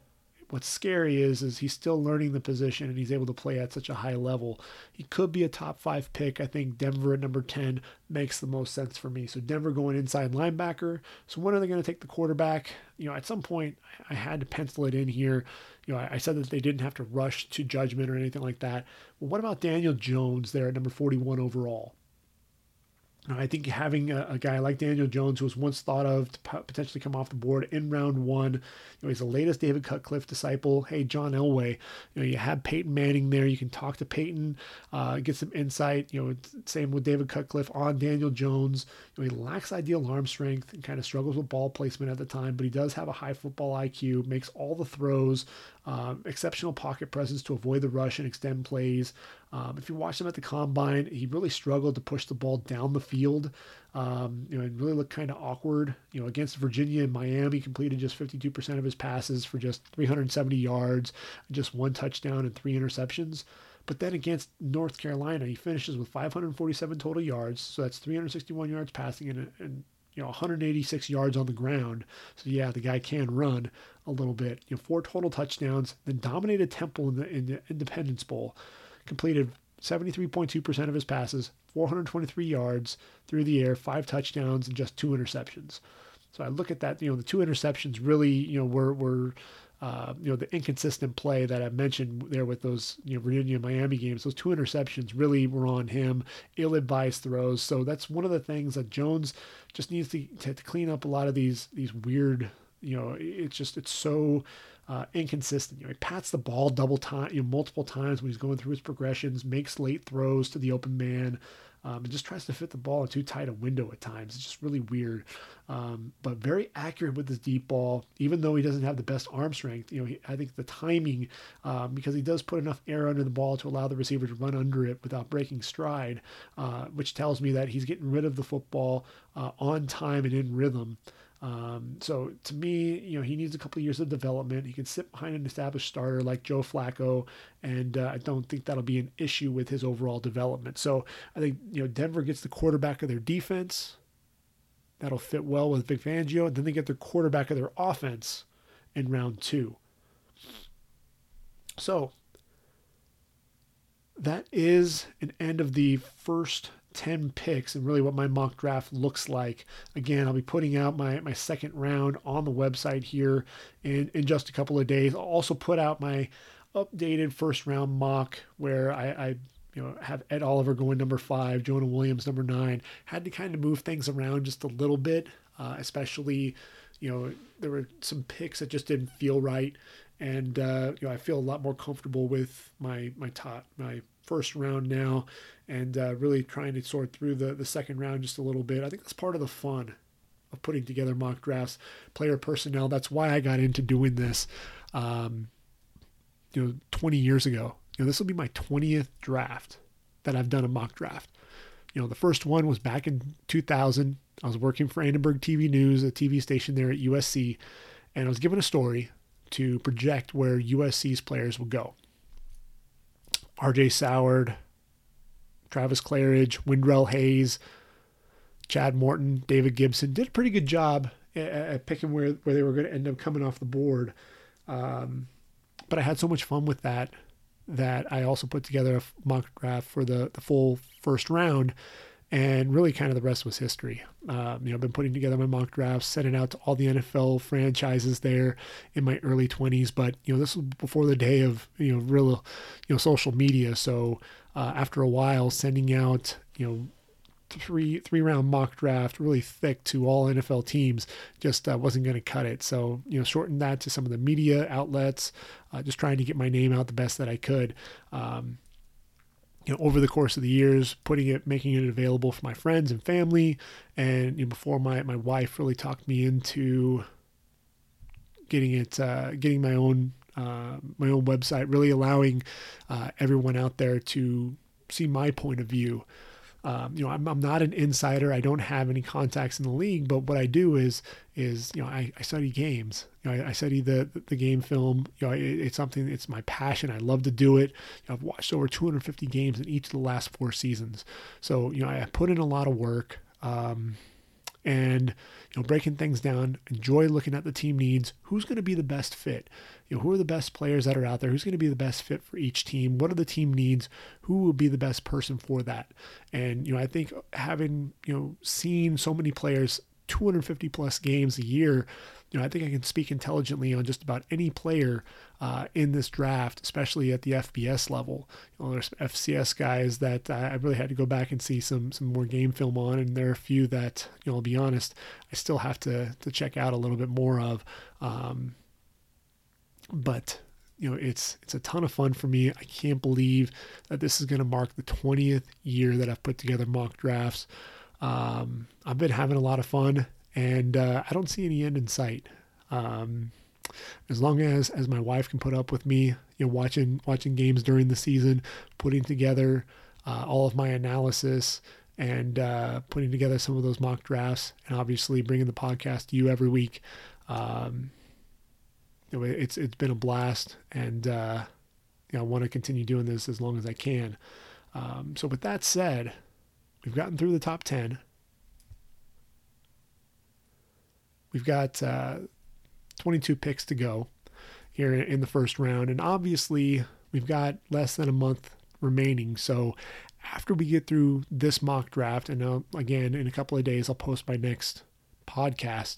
what's scary is is he's still learning the position and he's able to play at such a high level. He could be a top five pick. I think Denver at number ten makes the most sense for me. So Denver going inside linebacker. So when are they going to take the quarterback? You know, at some point I had to pencil it in here. You know, I, said that they didn't have to rush to judgment or anything like that. Well, what about Daniel Jones there at number forty-one overall? I think having a, a, guy like Daniel Jones, who was once thought of to potentially come off the board in round one, you know, he's the latest David Cutcliffe disciple. Hey, John Elway, you know, you have Peyton Manning there. You can talk to Peyton, uh, get some insight. You know, same with David Cutcliffe on Daniel Jones. You know, he lacks ideal arm strength and kind of struggles with ball placement at the time, but he does have a high football IQ, makes all the throws, um, exceptional pocket presence to avoid the rush and extend plays. Um, if you watch him at the combine, he really struggled to push the ball down the field. Um, you know, it really looked kind of awkward. You know, against Virginia and Miami, completed just 52% of his passes for just 370 yards, just one touchdown and three interceptions. But then against North Carolina, he finishes with 547 total yards, so that's 361 yards passing and, and you know 186 yards on the ground. So yeah, the guy can run a little bit. You know, four total touchdowns, then dominated Temple in the, in the Independence Bowl completed 73.2% of his passes, 423 yards through the air, five touchdowns, and just two interceptions. So I look at that, you know, the two interceptions really, you know, were, were uh, you know, the inconsistent play that I mentioned there with those, you know, Virginia Miami games, those two interceptions really were on him, ill advised throws. So that's one of the things that Jones just needs to, to, to clean up a lot of these, these weird, you know, it's just, it's so, uh, inconsistent. You know, he pats the ball double time, you know, multiple times when he's going through his progressions, makes late throws to the open man, um, and just tries to fit the ball in too tight a window at times. It's just really weird, um, but very accurate with his deep ball. Even though he doesn't have the best arm strength, you know, he, I think the timing, um, because he does put enough air under the ball to allow the receiver to run under it without breaking stride, uh, which tells me that he's getting rid of the football uh, on time and in rhythm. Um, so to me, you know, he needs a couple of years of development. He can sit behind an established starter like Joe Flacco, and uh, I don't think that'll be an issue with his overall development. So I think you know Denver gets the quarterback of their defense. That'll fit well with Vic Fangio, and then they get their quarterback of their offense in round two. So that is an end of the first 10 picks and really what my mock draft looks like. Again, I'll be putting out my, my second round on the website here in, in just a couple of days. I'll also put out my updated first round mock where I, I you know have Ed Oliver going number five, Jonah Williams number nine. Had to kind of move things around just a little bit, uh, especially you know there were some picks that just didn't feel right, and uh, you know I feel a lot more comfortable with my my top my first round now and uh, really trying to sort through the, the second round just a little bit. I think that's part of the fun of putting together mock drafts, player personnel. That's why I got into doing this. Um, you know 20 years ago. You know, this will be my 20th draft that I've done a mock draft. You know, the first one was back in 2000. I was working for Annenberg TV News, a TV station there at USC, and I was given a story to project where USC's players will go. RJ Soward, Travis Claridge, Windrell Hayes, Chad Morton, David Gibson did a pretty good job at, at picking where, where they were going to end up coming off the board. Um, but I had so much fun with that that I also put together a mock draft for the, the full first round. And really, kind of the rest was history. Um, you know, I've been putting together my mock drafts, sending out to all the NFL franchises there in my early 20s. But you know, this was before the day of you know real you know social media. So uh, after a while, sending out you know three three round mock draft really thick to all NFL teams just uh, wasn't going to cut it. So you know, shortened that to some of the media outlets, uh, just trying to get my name out the best that I could. Um, you know, over the course of the years, putting it, making it available for my friends and family, and you know, before my my wife really talked me into getting it, uh, getting my own uh, my own website, really allowing uh, everyone out there to see my point of view um, you know, I'm, I'm not an insider. I don't have any contacts in the league, but what I do is, is, you know, I, I study games. You know, I, I study the, the game film. You know, it, it's something, it's my passion. I love to do it. You know, I've watched over 250 games in each of the last four seasons. So, you know, I put in a lot of work. Um, and you know breaking things down enjoy looking at the team needs who's going to be the best fit you know, who are the best players that are out there? Who's going to be the best fit for each team? What are the team needs? Who will be the best person for that? And, you know, I think having, you know, seen so many players 250 plus games a year, you know, I think I can speak intelligently on just about any player uh, in this draft, especially at the FBS level. You know, there's FCS guys that I really had to go back and see some some more game film on, and there are a few that, you know, I'll be honest, I still have to to check out a little bit more of. Um, but you know it's it's a ton of fun for me. I can't believe that this is going to mark the 20th year that I've put together mock drafts. Um, I've been having a lot of fun, and uh, I don't see any end in sight. Um, as long as as my wife can put up with me, you know, watching watching games during the season, putting together uh, all of my analysis, and uh, putting together some of those mock drafts, and obviously bringing the podcast to you every week. Um, it's it's been a blast, and uh, you know, I want to continue doing this as long as I can. Um, so, with that said, we've gotten through the top ten. We've got uh, 22 picks to go here in the first round, and obviously we've got less than a month remaining. So, after we get through this mock draft, and uh, again in a couple of days, I'll post my next podcast.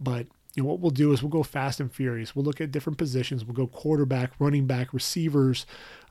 But you know, what we'll do is we'll go fast and furious. We'll look at different positions. We'll go quarterback, running back, receivers,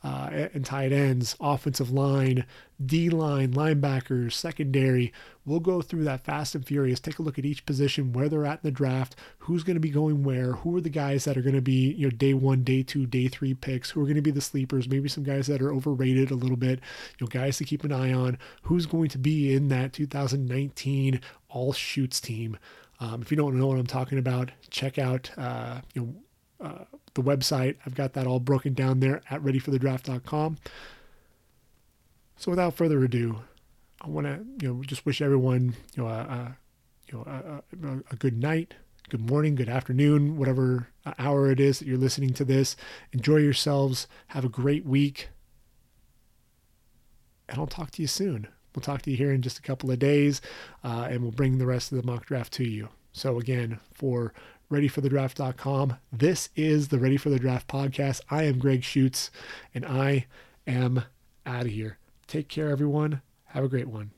uh, and tight ends, offensive line, D line, linebackers, secondary. We'll go through that fast and furious. Take a look at each position, where they're at in the draft, who's going to be going where, who are the guys that are going to be, you know, day one, day two, day three picks, who are going to be the sleepers, maybe some guys that are overrated a little bit, you know, guys to keep an eye on, who's going to be in that 2019 all shoots team. Um, if you don't know what I'm talking about, check out uh, you know uh, the website. I've got that all broken down there at readyforthedraft.com. So without further ado, I want to you know just wish everyone you know a, a you know a, a, good night, good morning, good afternoon, whatever hour it is that you're listening to this. Enjoy yourselves. Have a great week, and I'll talk to you soon. We'll talk to you here in just a couple of days, uh, and we'll bring the rest of the mock draft to you. So, again, for readyforthedraft.com, this is the Ready for the Draft podcast. I am Greg Schutz, and I am out of here. Take care, everyone. Have a great one.